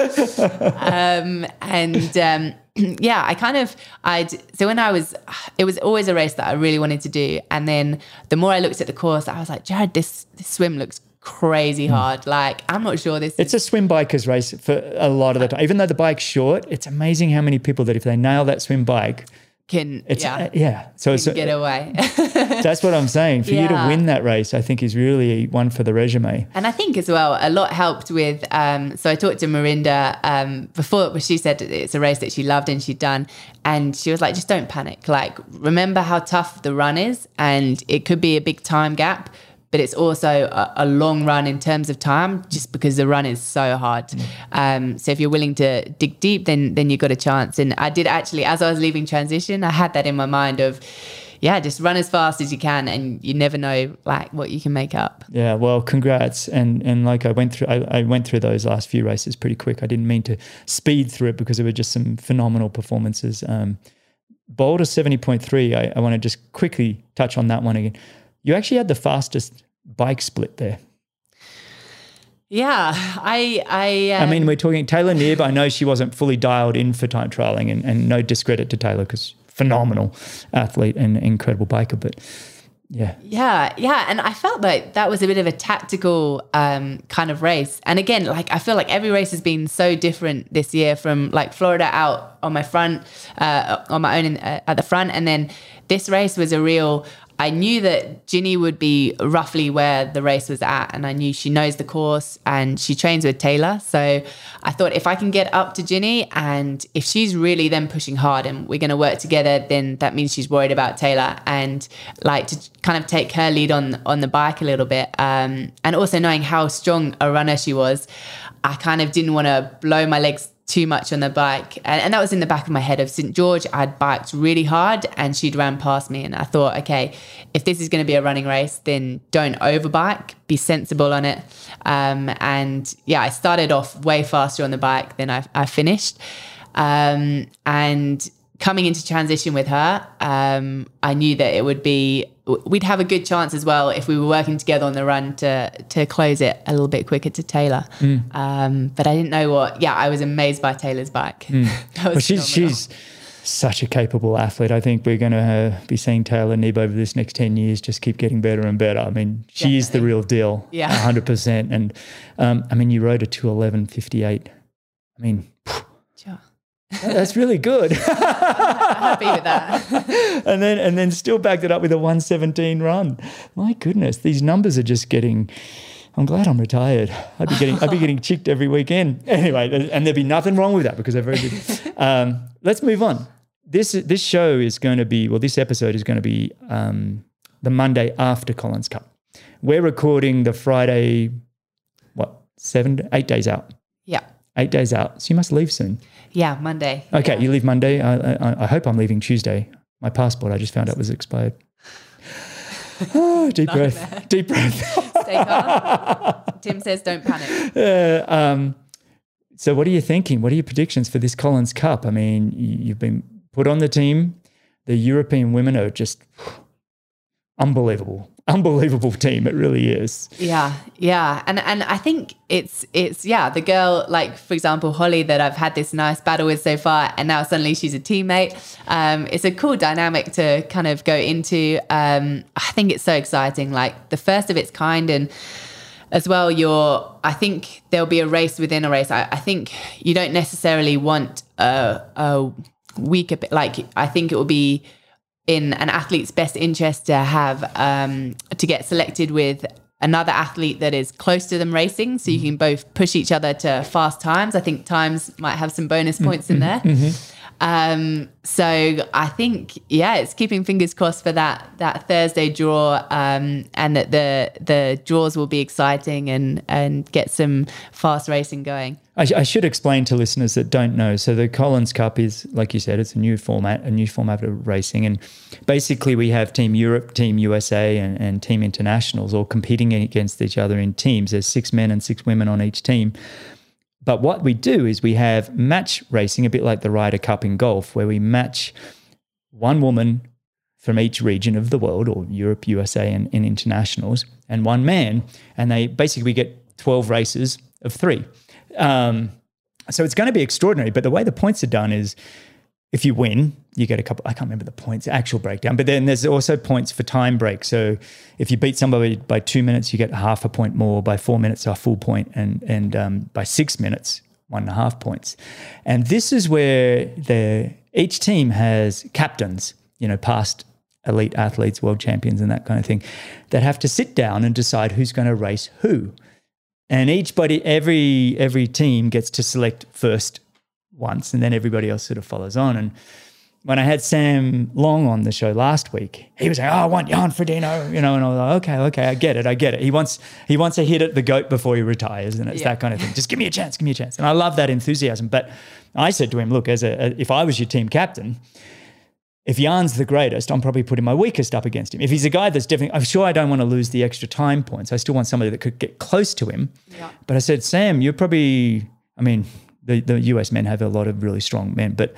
Um, and. Um, [clears throat] yeah, I kind of I so when I was it was always a race that I really wanted to do, and then the more I looked at the course, I was like, Jaryd, this this swim looks crazy hmm. hard. Like I'm not sure this. It's is- a swim bikers race for a lot of the time. Even though the bike's short, it's amazing how many people that if they nail that swim bike. Can it's, yeah, uh, yeah. So it's get away. [laughs] that's what I'm saying. For yeah. you to win that race, I think is really one for the resume. And I think as well, a lot helped with. Um, so I talked to Mirinda um, before. She said it's a race that she loved and she'd done, and she was like, "Just don't panic. Like remember how tough the run is, and it could be a big time gap." But it's also a, a, long run in terms of time just because the run is so hard. Mm. Um, so if you're willing to dig deep, then then you've got a chance. And I did actually, as I was leaving transition, I had that in my mind of, yeah, just run as fast as you can, and you never know like what you can make up. Yeah, well, congrats, and and like I went through, I, I went through those last few races pretty quick. I didn't mean to speed through it because there were just some phenomenal performances. Um, Boulder seventy point three. I, I want to just quickly touch on that one again. You actually had the fastest bike split there. Yeah, I, I, um, I mean, we're talking Taylor Knibb. I know she wasn't fully dialed in for time trialing, and, and no discredit to Taylor because phenomenal athlete and incredible biker, but yeah, yeah, yeah. And I felt like that was a bit of a tactical um, kind of race. And again, like I feel like every race has been so different this year. From like Florida out on my front, uh, on my own in, uh, at the front, and then this race was a real I knew that Ginny would be roughly where the race was at, and I knew she knows the course and she trains with Taylor. So I thought if I can get up to Ginny, and if she's really then pushing hard and we're going to work together, then that means she's worried about Taylor, and like to kind of take her lead on on the bike a little bit, um, and also knowing how strong a runner she was. I kind of didn't want to blow my legs too much on the bike. And, and, that was in the back of my head of St. George. I'd biked really hard and she'd ran past me. And I thought, okay, if this is going to be a running race, then don't overbike, be sensible on it. Um, and yeah, I started off way faster on the bike than I, I finished. Um, and coming into transition with her, um, I knew that it would be we'd have a good chance as well if we were working together on the run to to close it a little bit quicker to Taylor. Mm. Um, but I didn't know what. Yeah, I was amazed by Taylor's bike. [laughs] Mm. well, she's she's such a capable athlete. I think we're going to uh, be seeing Taylor Knibb over this next 10 years just keep getting better and better. I mean, she Definitely. is the real deal. Yeah. 100%. And um, I mean, you rode a 211.58. I mean, that's really good. [laughs] Happy with that. [laughs] and then and then still backed it up with a 117 run. My goodness, these numbers are just getting I'm glad I'm retired. I'd be getting I'd be getting chicked every weekend. Anyway, and there'd be nothing wrong with that because they're very good. Um, let's move on. This this show is going to be well, this episode is going to be um, the Monday after Collins Cup. We're recording the Friday, what seven eight days out. Eight days out. So you must leave soon. Yeah, Monday. Okay, Yeah. you leave Monday. I, I, I hope I'm leaving Tuesday. My passport, I just found out was expired. Oh, [laughs] deep breath. Deep breath. Stay calm. [laughs] Tim says don't panic. Uh, um, so, what are you thinking? What are your predictions for this Collins Cup? I mean, you've been put on the team. The European women are just unbelievable, unbelievable team. It really is. Yeah, yeah, and and I think it's it's yeah the girl like for example Holly that I've had this nice battle with so far, and now suddenly she's a teammate. Um, it's a cool dynamic to kind of go into. Um, I think it's so exciting, like the first of its kind, and as well you're. I think there'll be a race within a race. I, I think you don't necessarily want a a weaker like I think it will be in an athlete's best interest to have um, to get selected with another athlete that is close to them racing. So you mm-hmm. can both push each other to fast times. I think times might have some bonus mm-hmm. points in there mm-hmm. Um, so i think yeah it's keeping fingers crossed for that that thursday draw um, and that the the draws will be exciting and and get some fast racing going I, sh- I should explain to listeners that don't know. So the Collins Cup is, like you said, it's a new format, a new format of racing, and basically we have Team Europe, Team USA, and, and Team Internationals all competing against each other in teams. There's six men and six women on each team. But what we do is we have match racing, a bit like the Ryder Cup in golf, where we match one woman from each region of the world, or Europe, USA, and, and internationals, and one man, and they basically we get 12 races of three. Um, so it's going to be extraordinary. But the way the points are done is if you win, you get a couple, I can't remember the points, actual breakdown, but then there's also points for time break. So if you beat somebody by two minutes, you get half a point more. By four minutes, a full point, and and um, by six minutes, one and a half points. And this is where the each team has captains, you know, past elite athletes, world champions, and that kind of thing, that have to sit down and decide who's going to race who and each body every every team gets to select first once and then everybody else sort of follows on and when I had Sam Long on the show last week, he was like, "Oh, I want Jan Frodeno," you know, and I was like, "Okay, okay, I get it, I get it." He wants he wants a hit at the goat before he retires, and it's Yeah. that kind of thing. Just give me a chance, give me a chance, and I love that enthusiasm. But I said to him, "Look, as a if I was your team captain, if Jan's the greatest, I'm probably putting my weakest up against him. If he's a guy that's definitely, I'm sure I don't want to lose the extra time points. I still want somebody that could get close to him. Yeah. But I said, Sam, you're probably, I mean, the, the US men have a lot of really strong men, but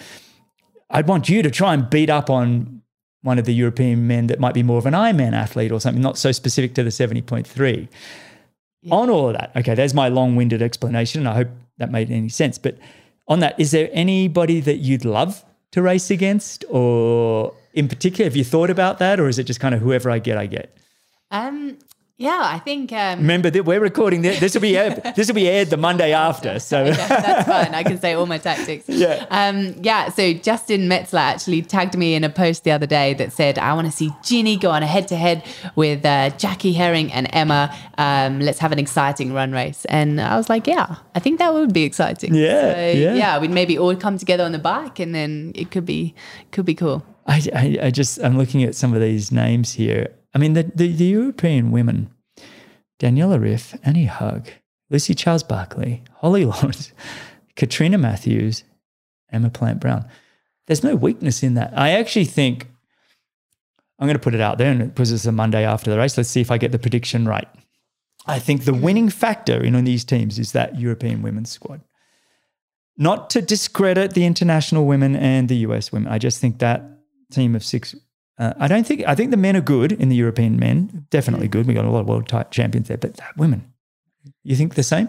I'd want you to try and beat up on one of the European men that might be more of an Ironman athlete or something, not so specific to the 70.3. On all of that, okay, there's my long winded explanation, and I hope that made any sense. But on that, is there anybody that you'd love to race against, or in particular, have you thought about that, or is it just kind of whoever I get, I get? um yeah i think um Remember that we're recording this. This will be aired, [laughs] this will be aired the Monday after. So Yeah, that's fine. I can [laughs] say all my tactics. Yeah. Um, yeah. So Justin Metzler actually tagged me in a post the other day that said, I want to see Ginny go on a head to head with uh, Jackie Hering and Emma. Um, let's have an exciting run race. And I was like, yeah, I think that would be exciting. Yeah, So, yeah. yeah. We'd maybe all come together on the bike and then it could be, could be cool. I, I, I just I'm looking at some of these names here. I mean, the the, the European women: Daniela Ryf, Anne Haug, Lucy Charles Barclay, Holly [laughs] Lawrence, Katrina Matthews, Emma Pallant Browne. There's no weakness in that. I actually think I'm going to put it out there, and because it's a Monday after the race, let's see if I get the prediction right. I think the winning factor in on these teams is that European women's squad. Not to discredit the international women and the US women. I just think that team of six. Uh, I don't think. I think the men are good in the European men. Definitely good. We got a lot of world type champions there. But women, you think the same?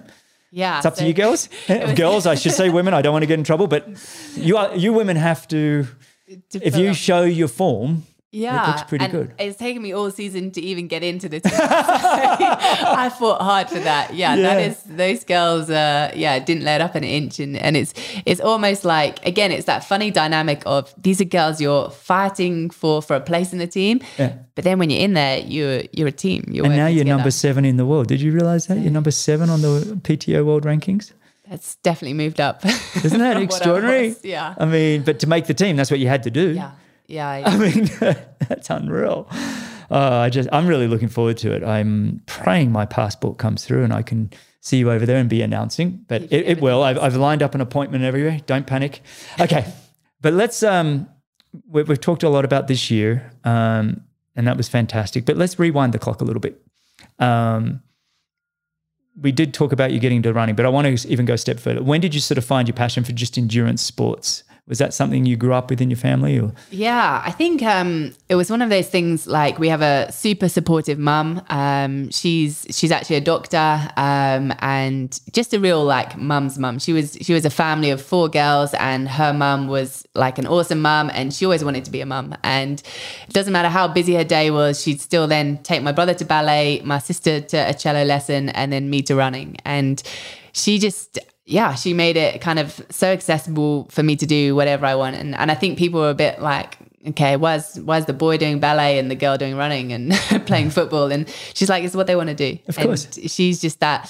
Yeah. It's up so- to you, girls. [laughs] girls, I should say women. I don't want to get in trouble, but [laughs] you are. You women have to If you show your form, Yeah, looks pretty and good. It's taken me all season to even get into the team. [laughs] So I fought hard for that. Yeah, that Yeah. is those girls. Uh, yeah, didn't let up an inch, and and it's it's almost like again, it's that funny dynamic of these are girls you're fighting for for a place in the team, Yeah. but then when you're in there, you're you're a team. You're and now you're together. number seven in the world. Did you realize that you're number seven on the PTO World Rankings? That's definitely moved up. Isn't that [laughs] what I extraordinary? was. Yeah, I mean, but to make the team, that's what you had to do. yeah, yeah. I [laughs] mean, [laughs] that's unreal. Uh, I just, I'm really looking forward to it. I'm praying my passport comes through and I can see you over there and be announcing, but it, it will. I've, I've lined up an appointment everywhere. Don't panic. [laughs] Okay, but let's. Um, we, we've talked a lot about this year, um, and that was fantastic. But let's rewind the clock a little bit. Um, we did talk about you getting into running, but I want to even go a step further. When did you sort of find your passion for just endurance sports? Was that something you grew up with in your family? Or? Yeah, I think um, it was one of those things. Like we have a super supportive mum. Um, she's she's actually a doctor um, and just a real like mum's mum. She was she was a family of four girls, and her mum was like an awesome mum, and she always wanted to be a mum. And it doesn't matter how busy her day was, she'd still then take my brother to ballet, my sister to a cello lesson, and then me to running. And she just yeah, she made it kind of so accessible for me to do whatever I want. And and I think people were a bit like, okay, why's why's the boy doing ballet and the girl doing running and [laughs] playing mm. football? And she's like, it's what they want to do. Of course. And she's just that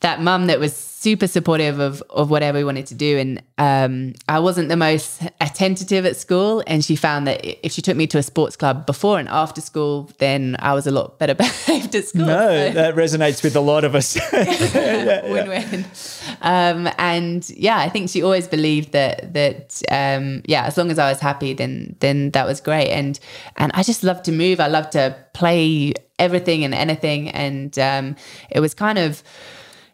that mum that was super supportive of of whatever we wanted to do. And um, I wasn't the most attentive at school, and she found that if she took me to a sports club before and after school, then I was a lot better [laughs] behaved at school. No, so. that resonates with a lot of us. [laughs] [laughs] yeah, Win-win. Um, and yeah, I think she always believed that that um, yeah, as long as I was happy, then then that was great. And and I just love to move. I love to play everything and anything. And um, it was kind of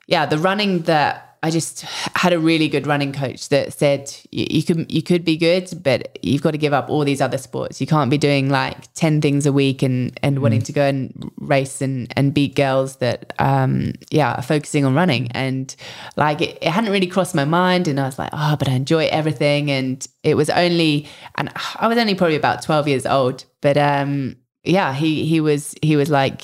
yeah, the running that I just had a really good running coach that said you, you could you could be good, but you've got to give up all these other sports. You can't be doing like ten things a week and and mm. wanting to go and race and and beat girls that um yeah are focusing on running. And like it, it hadn't really crossed my mind, and I was like, oh, but I enjoy everything. And it was only and I was only probably about twelve years old, but um yeah, he he was he was like.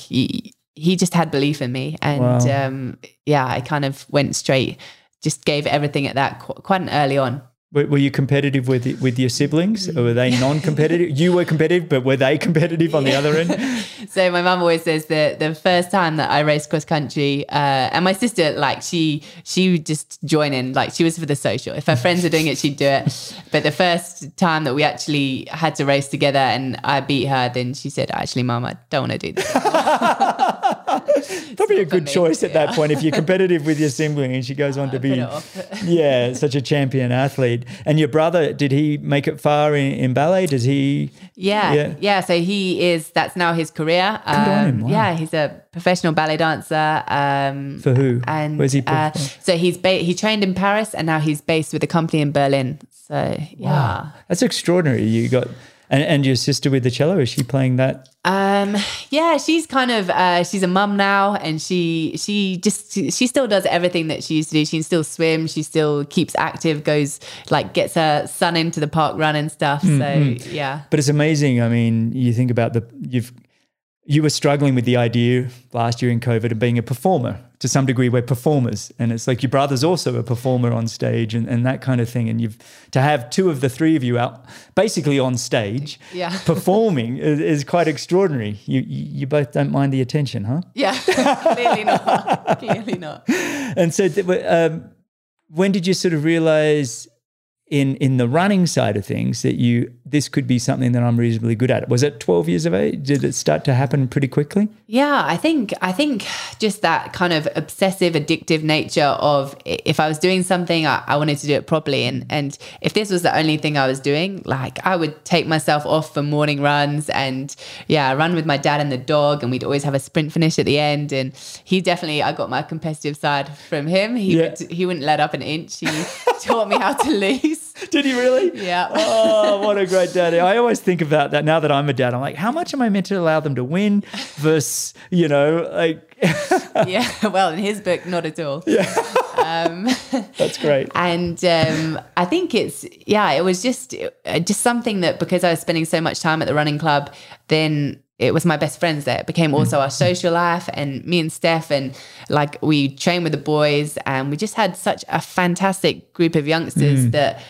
He, just had belief in me and wow. um, yeah i kind of went straight just gave everything at that qu- quite early on were, you competitive with with your siblings, or were they [laughs] non-competitive? you were competitive, but were they competitive on the other end? [laughs] so my mum always says that the first time that I raced cross country, uh, and my sister, like she she would just join in, like she was for the social. If her friends were doing it, she'd do it. But the first time that we actually had to race together, and I beat her, then she said, "Actually, mum, I don't want to do this." [laughs] [laughs] Probably a good choice at that point if you're competitive with your [laughs] sibling, and she goes on to be, [laughs] yeah, such a champion athlete. And your brother, did he make it far in, in ballet? Does he? Yeah, yeah, yeah, So he is. That's now his career. Um. Wow. Yeah, he's a professional ballet dancer. Um, For who? And where's he? Uh, so he's ba- he trained in Paris, and now he's based with a company in Berlin. So yeah, wow. that's extraordinary. You got and, and your sister with the cello, is she playing that? Um, yeah, she's kind of uh, she's a mum now, and she she just she still does everything that she used to do. She can still swim. She still keeps active. Goes like gets her son into the park run and stuff. Mm-hmm. So yeah. But it's amazing. I mean, you think about the you've you were struggling with the idea last year in COVID of being a performer. To some degree, we're performers. And it's like your brother's also a performer on stage and, and that kind of thing. And you've to have two of the three of you out basically on stage yeah. [laughs] performing is, is, quite extraordinary. You, you both don't mind the attention, huh? Yeah, [laughs] clearly not. clearly not. And so, um, when did you sort of realize in in the running side of things that you this could be something that I'm reasonably good at. Was it 12 years of age? Did it start to happen pretty quickly? Yeah, I think I think just that kind of obsessive addictive nature of if I was doing something I, I wanted to do it properly and and if this was the only thing I was doing, like I would take myself off for morning runs and yeah, run with my dad and the dog and we'd always have a sprint finish at the end and he definitely I got my competitive side from him. He yeah. would, he wouldn't let up an inch. He [laughs] taught me how to lose. Did he really? Yeah. Oh, what a great daddy. I always think about that now that I'm a dad. I'm like, how much am I meant to allow them to win versus, you know, like. [laughs] yeah. Well, in his book, not at all. Yeah. Um, [laughs] That's great. And um, I think it's, yeah, it was just, just something that because I was spending so much time at the running club, then it was my best friends that became also our social life and me and Steph and like we trained with the boys and we just had such a fantastic group of youngsters mm. that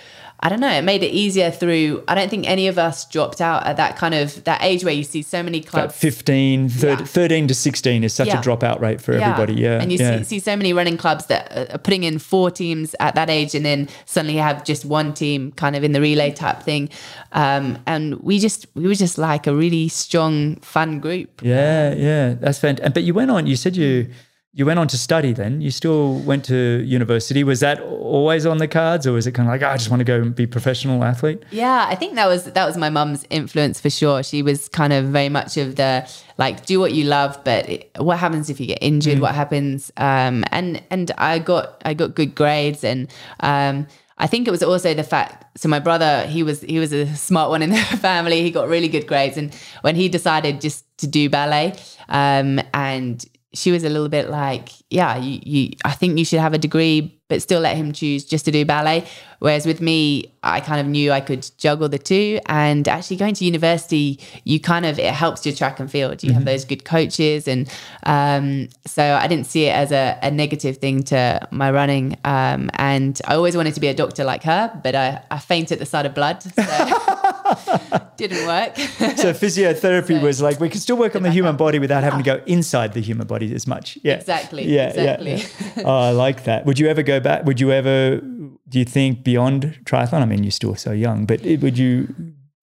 I don't know, it made it easier through. I don't think any of us dropped out at that kind of that age where you see so many clubs. 15, 30, yeah. 13 to 16 is such yeah. a dropout rate for yeah. everybody. Yeah. And you see, see, so many running clubs that are putting in four teams at that age and then suddenly have just one team kind of in the relay type thing. Um, and we just, we were just like a really strong, fun group. Yeah. Yeah. That's fantastic. But you went on, you said you, you went on to study then. You still went to university. Was that always on the cards or was it kind of like, oh, I just want to go and be a professional athlete? Yeah, I think that was that was my mum's influence for sure. She was kind of very much of the like do what you love, but it, what happens if you get injured? Mm. What happens? Um, and and I got I got good grades and um, I think it was also the fact. So my brother, he was he was a smart one in the [laughs] family. He got really good grades, and when he decided just to do ballet, um, and she was a little bit like, yeah, you, you, I think you should have a degree, but still let him choose just to do ballet. Whereas with me, I kind of knew I could juggle the two. And actually going to university, you kind of, it helps your track and field. You mm-hmm. have those good coaches. And um, so I didn't see it as a, a negative thing to my running. Um, and I always wanted to be a doctor like her, but I, I fainted at the sight of blood. So. [laughs] [laughs] Didn't work. so physiotherapy [laughs] so, was like we could still work on the human body without having to go inside the human body as much. Yeah. Exactly. Yeah. Exactly. Yeah, yeah. [laughs] Oh, I like that. Would you ever go back? Would you ever do you think beyond triathlon? I mean, you're still so young, but would you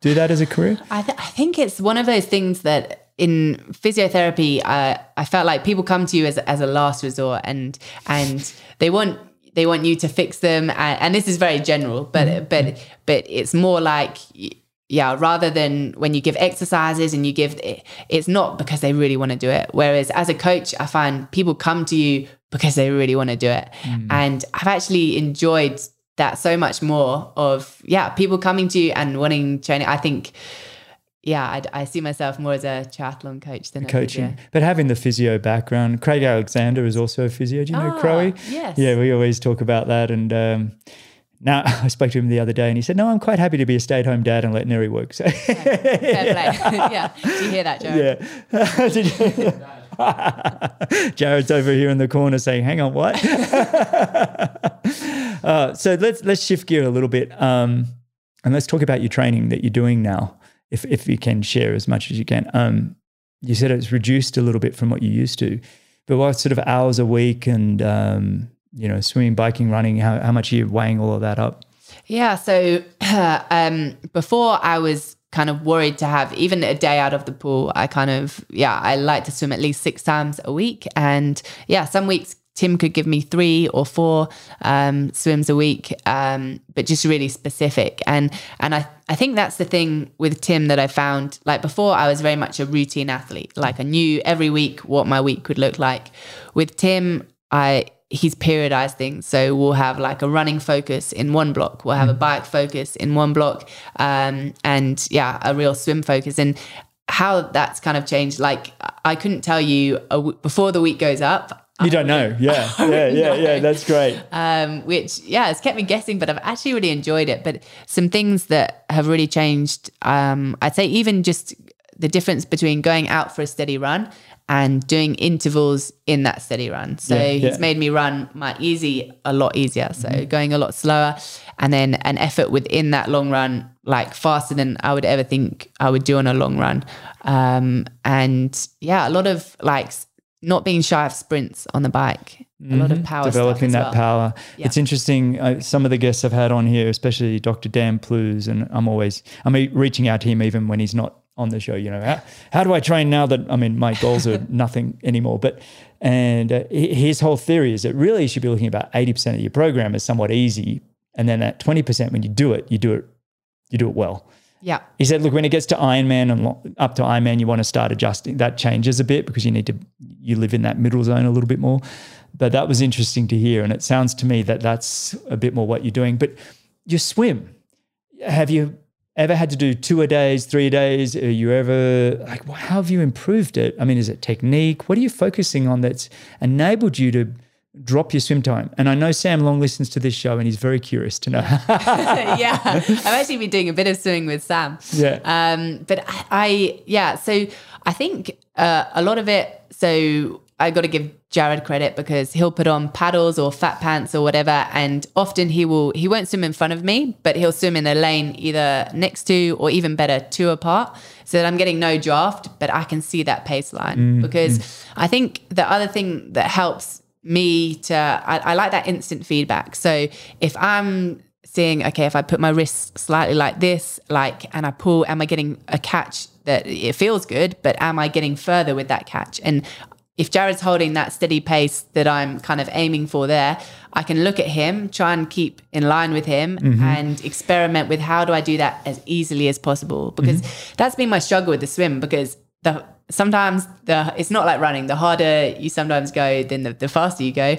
do that as a career? I, th- I think it's one of those things that in physiotherapy, uh, I felt like people come to you as, as a last resort and and they want they want you to fix them and, and this is very general but mm-hmm. but but it's more like yeah rather than when you give exercises and you give it's not because they really want to do it whereas as a coach i find people come to you because they really want to do it mm. and i've actually enjoyed that so much more of yeah people coming to you and wanting training i think yeah, I, I, see myself more as a triathlon coach than coaching. But having the physio background, Craig Alexander is also a physio. Do you know oh, Crowie? Yes. Yeah, we always talk about that. And um, now [laughs] I spoke to him the other day, and he said, "No, I'm quite happy to be a stay-at-home dad and let Neri work." So [laughs] [laughs] yeah. Did you hear that, Jaryd? Yeah. Did you? Jaryd's over here in the corner saying, "Hang on, what?" uh, so let's let's shift gear a little bit, um, and let's talk about your training that you're doing now, if if you can share as much as you can. Um, you said it's reduced a little bit from what you used to, but what sort of hours a week and um, you know, swimming, biking, running? How, how much are you weighing all of that up? Yeah. So [clears throat] um, before I was kind of worried to have even a day out of the pool. I kind of, yeah, I like to swim at least six times a week. And yeah, some weeks Tim could give me three or four um, swims a week, um, but just really specific. And and I, I think that's the thing with Tim that I found. Like before, I was very much a routine athlete. Like I knew every week what my week would look like. With Tim, I he's periodized things. So we'll have like a running focus in one block, we'll have a mm. bike focus in one block, um, and yeah, a real swim focus. And how that's kind of changed, like I couldn't tell you before the week goes up. You don't know, [laughs] yeah, yeah, yeah, yeah. That's great. Um, which, yeah, it's kept me guessing, but I've actually really enjoyed it. But some things that have really changed, um, I'd say, even just the difference between going out for a steady run and doing intervals in that steady run. So yeah, he's made me run my easy a lot easier. So mm-hmm. going a lot slower and then an effort within that long run, like faster than I would ever think I would do on a long run. Um, and yeah, a lot of like not being shy of sprints on the bike. Mm-hmm. A lot of mm-hmm. power. Developing that well. power. Yeah. It's interesting. Uh, some of the guests I've had on here, especially Dr. Dan Plews, and I'm always, I'm reaching out to him even when he's not on the show. You know, how, how do I train now that I mean my goals are [laughs] nothing anymore? But and uh, his whole theory is that really you should be looking about eighty percent of your program is somewhat easy, and then that twenty percent when you do it, you do it, you do it well. Yeah. He said, look, when it gets to Ironman and up to Ironman, you want to start adjusting. That changes a bit because you need to, you live in that middle zone a little bit more. But that was interesting to hear. And it sounds to me that that's a bit more what you're doing. But you swim. Have you ever had to do two a days, three a days? Are you ever like, how have you improved it? I mean, is it technique? What are you focusing on that's enabled you to drop your swim time? And I know Sam Long listens to this show and he's very curious to know. [laughs] yeah, [laughs] I've actually been doing a bit of swimming with Sam. Yeah. Um, but I, I, yeah, so I think uh, a lot of it, so I got to give Jaryd credit because he'll put on paddles or fat pants or whatever, and often he will he won't swim in front of me, but he'll swim in a lane either next to or even better two apart, so that I'm getting no draft, but I can see that pace line. Mm, because. I think the other thing that helps me to I, I like that instant feedback. So if I'm seeing okay if i put my wrist slightly like this like and i pull am i getting a catch that it feels good but am i getting further with that catch and if Jaryd's holding that steady pace that I'm kind of aiming for there, I can look at him, try and keep in line with him mm-hmm. and experiment with how do I do that as easily as possible because mm-hmm. that's been my struggle with the swim because the sometimes the it's not like running the harder you sometimes go then the, the faster you go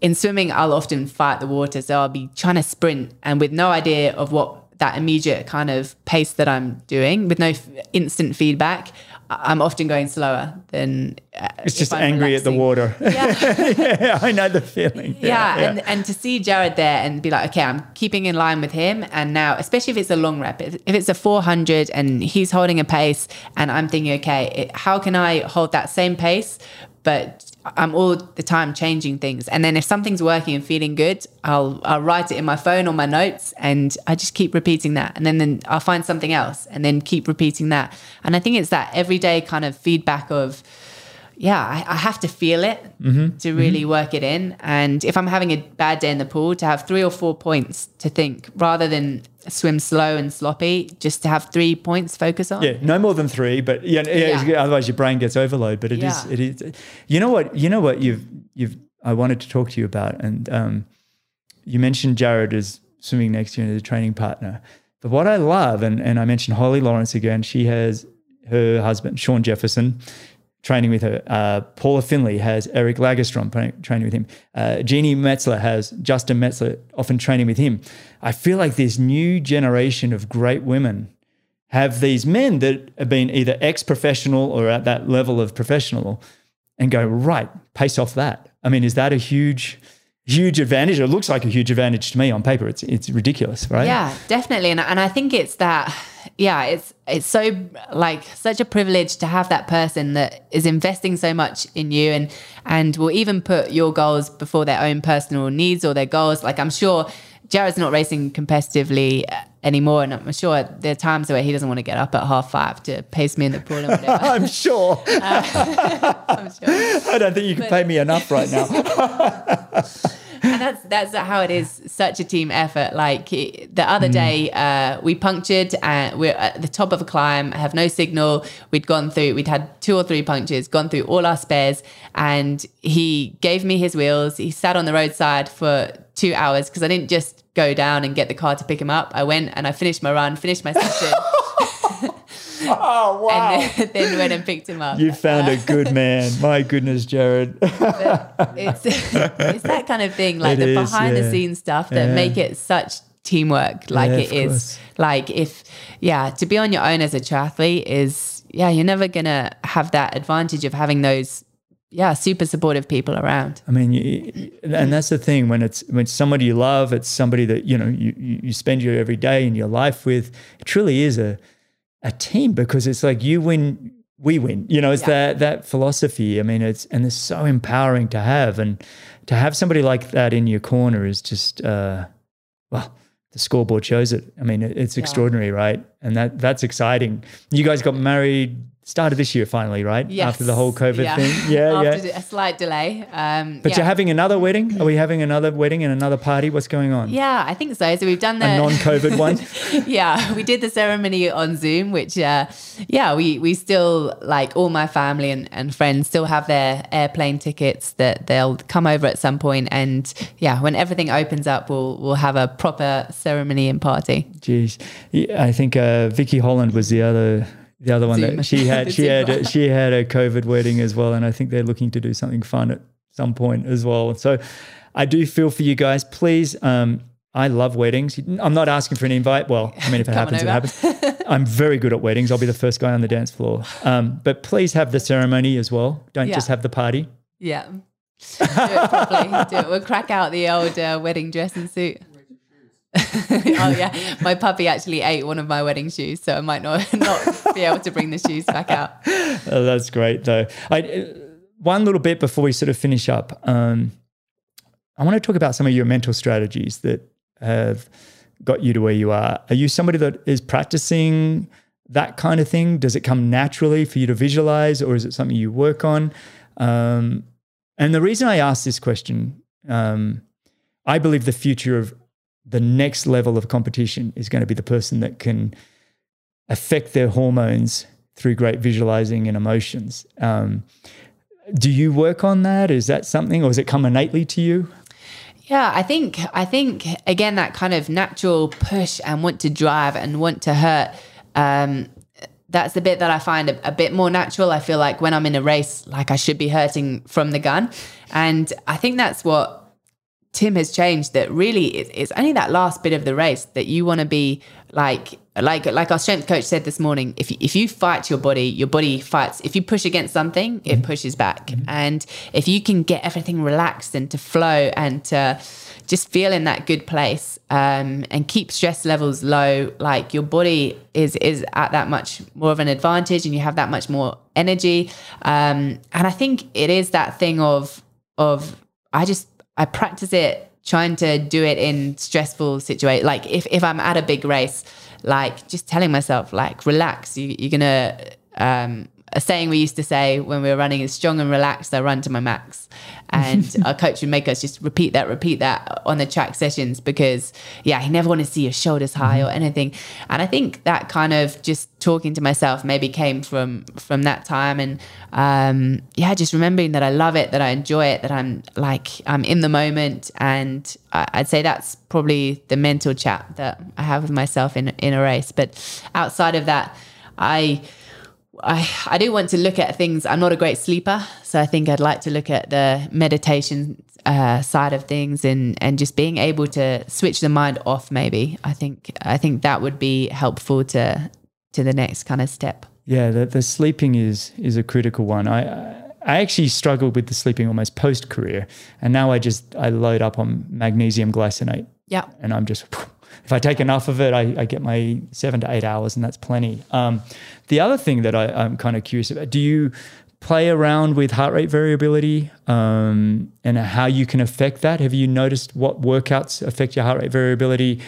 in swimming i'll often fight the water so i'll be trying to sprint and with no idea of what that immediate kind of pace that i'm doing with no f- instant feedback I'm often going slower than. Uh, it's just I'm angry relaxing. at the water. Yeah. [laughs] yeah, I know the feeling. Yeah, yeah, yeah, And, and to see Jaryd there and be like, okay, I'm keeping in line with him. And now, especially if it's a long rep, if it's a 400 and he's holding a pace, and I'm thinking, okay, it, how can I hold that same pace, but I'm all the time changing things. And then if something's working and feeling good, I'll I'll write it in my phone or my notes and I just keep repeating that. And then, then I'll find something else and then keep repeating that. And I think it's that everyday kind of feedback of yeah, I, I have to feel it mm-hmm. to really mm-hmm. work it in. And if I'm having a bad day in the pool, to have three or four points to think rather than swim slow and sloppy, just to have three points focus on. Yeah, no more than three, but yeah, yeah, yeah. otherwise your brain gets overload. But it yeah. is, it is. You know what? You know what you've you've. I wanted to talk to you about, and um, you mentioned Jaryd as swimming next to you as a training partner. But what I love, and and I mentioned Holly Lawrence again. She has her husband Sean Jefferson training with her. Uh, Paula Findlay has Eric Lagerstrom training with him. Uh, Jeanni Metzler has Justin Metzler often training with him. I feel like this new generation of great women have these men that have been either ex-professional or at that level of professional and go, right, pace off that. I mean, is that a huge huge advantage. It looks like a huge advantage to me on paper. It's it's ridiculous, right? Yeah, definitely. And and I think it's that yeah, it's it's so like such a privilege to have that person that is investing so much in you and and will even put your goals before their own personal needs or their goals. Like I'm sure Jaryd's not racing competitively anymore, and I'm sure there are times where he doesn't want to get up at half five to pace me in the pool and whatever. [laughs] I'm sure. Uh, [laughs] I'm sure. [laughs] I don't think you can but, pay me enough right now. And that's that's how it is. Such a team effort. Like the other mm. day, uh, we punctured and we're at the top of a climb. Have no signal. We'd gone through. We'd had two or three punctures. Gone through all our spares, and he gave me his wheels. He sat on the roadside for two hours because I didn't just go down and get the car to pick him up. I went and I finished my run, finished my session. [laughs] [laughs] [laughs] Oh wow! [laughs] And then, then, went and picked him up. You found a [laughs] good man. My goodness, Jaryd. it's, it's that kind of thing, like it the is, behind yeah. the scenes stuff that yeah. make it such teamwork. Like yeah, it is. Course. Like if yeah, to be on your own as a triathlete is yeah, you're never gonna have that advantage of having those yeah, super supportive people around. I mean, you, and that's the thing when it's when it's somebody you love, it's somebody that you know you you spend your every day in your life with. It truly is a a team because it's like you win, we win. You know, it's yeah. that that philosophy. I mean, it's and it's so empowering to have, and to have somebody like that in your corner is just uh, well, the scoreboard shows it. I mean, it's extraordinary, right? And that that's exciting. You guys got married started this year finally, right? Yes. After the whole COVID yeah. thing. [laughs] Yeah, After yeah. A slight delay. Um, but yeah. you're having another wedding? Are we having another wedding and another party? What's going on? Yeah, I think so. So we've done the a [laughs] non-COVID one. [laughs] yeah, we did the ceremony on Zoom, which uh, yeah, we we still like all my family and, and friends still have their airplane tickets that they'll come over at some point, and yeah, when everything opens up, we'll we'll have a proper ceremony and party. Jeez, I think uh, Vicky Holland was the other the other one Zoom. that she had [laughs] she had a, she had a COVID wedding as well, and I think they're looking to do something fun at some point as well. So I do feel for you guys. Please, um, I love weddings. I'm not asking for an invite. Well, I mean, if it happens, it happens. I'm very good at weddings. I'll be the first guy on the dance floor. Um, but please have the ceremony as well. Don't yeah. just have the party. Yeah. Do it properly. Do it. We'll crack out the old uh, wedding dress and suit. [laughs] oh yeah, my puppy actually ate one of my wedding shoes, so I might not [laughs] not be able to bring the shoes back out. Oh, that's great, though. I, uh, one little bit before we sort of finish up, um, I want to talk about some of your mental strategies that have got you to where you are. Are you somebody that is practicing that kind of thing? Does it come naturally for you to visualize, or is it something you work on? Um, and the reason I ask this question, um, I believe the future of the next level of competition is going to be the person that can affect their hormones through great visualizing and emotions. Um, do you work on that? Is that something, or does it come innately to you? Yeah, I think I think again that kind of natural push and want to drive and want to hurt. Um, that's the bit that I find a, a, bit more natural. I feel like when I'm in a race, like I should be hurting from the gun, and I think that's what Tim has changed that really it's only that last bit of the race that you want to be like like like our strength coach said this morning if you, if you fight your body your body fights if you push against something it mm-hmm. pushes back mm-hmm. and if you can get everything relaxed and to flow and to just feel in that good place um, and keep stress levels low like your body is is at that much more of an advantage and you have that much more energy um, and i think it is that thing of of i just I practice it trying to do it in stressful situations. Like if, if I'm at a big race, like just telling myself, like, relax, you, you're gonna, um, a saying we used to say when we were running is strong and relaxed, I run to my max. And [laughs] our coach would make us just repeat that, repeat that on the track sessions because, yeah, he never wanted to see your shoulders high mm-hmm. or anything. And I think that kind of just talking to myself maybe came from from that time. And um, yeah, just remembering that I love it, that I enjoy it, that I'm like I'm in the moment. And I'd say that's probably the mental chat that I have with myself in in a race. But outside of that, I I, I do want to look at things. I'm not a great sleeper, so I think I'd like to look at the meditation uh, side of things and and just being able to switch the mind off. Maybe I think I think that would be helpful to to the next kind of step. Yeah, the, the sleeping is is a critical one. I I actually struggled with the sleeping almost post career, and now I just I load up on magnesium glycinate. Yeah, and I'm just if I take enough of it, I, I get my seven to eight hours, and that's plenty. Um, the other thing that I, am kind of curious about: do you play around with heart rate variability um, and how you can affect that? Have you noticed what workouts affect your heart rate variability,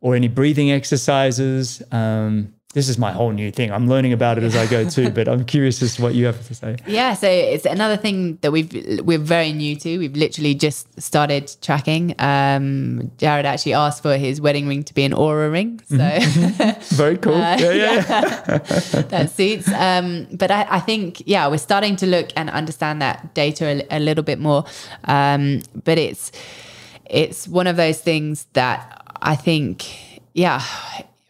or any breathing exercises? Um, this is my whole new thing. I'm learning about it as I go [laughs] too, but I'm curious as to what you have to say. Yeah, so it's another thing that we've we're very new to. We've literally just started tracking. Um, Jaryd actually asked for his wedding ring to be an Oura ring, so mm-hmm. very cool. [laughs] Uh, yeah, yeah, yeah. [laughs] that suits. Um, but I, I, think yeah, we're starting to look and understand that data a, a little bit more. Um, but it's it's one of those things that I think yeah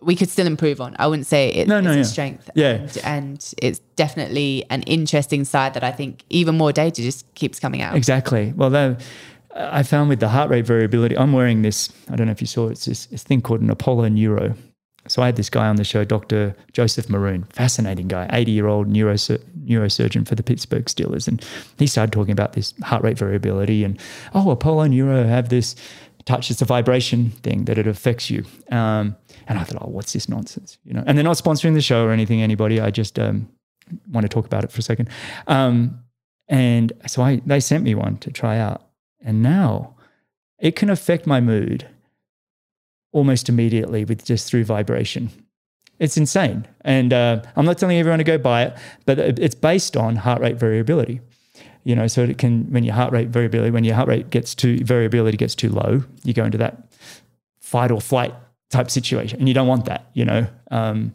we could still improve on. I wouldn't say it, no, no, it's yeah. a strength. Yeah. And, and, it's definitely an interesting side that I think even more data just keeps coming out. Exactly. Well, I found with the heart rate variability, I'm wearing this, I don't know if you saw it, it's this, this thing called an Apollo Neuro. So I had this guy on the show, Dr. Joseph Maroon, fascinating guy, 80 year old neurosurgeon for the Pittsburgh Steelers. And he started talking about this heart rate variability and, oh, Apollo Neuro have this touch, it's a vibration thing that it affects you. Um, and I thought, oh, what's this nonsense? You know, and they're not sponsoring the show or anything, anybody. I just um, want to talk about it for a second. Um, and so I, they sent me one to try out. And now it can affect my mood almost immediately with just through vibration. It's insane. And uh, I'm not telling everyone to go buy it, but it's based on heart rate variability. You know, so it can, when your heart rate variability, when your heart rate gets too, variability gets too low, you go into that fight or flight type situation. And you don't want that, you know. Um,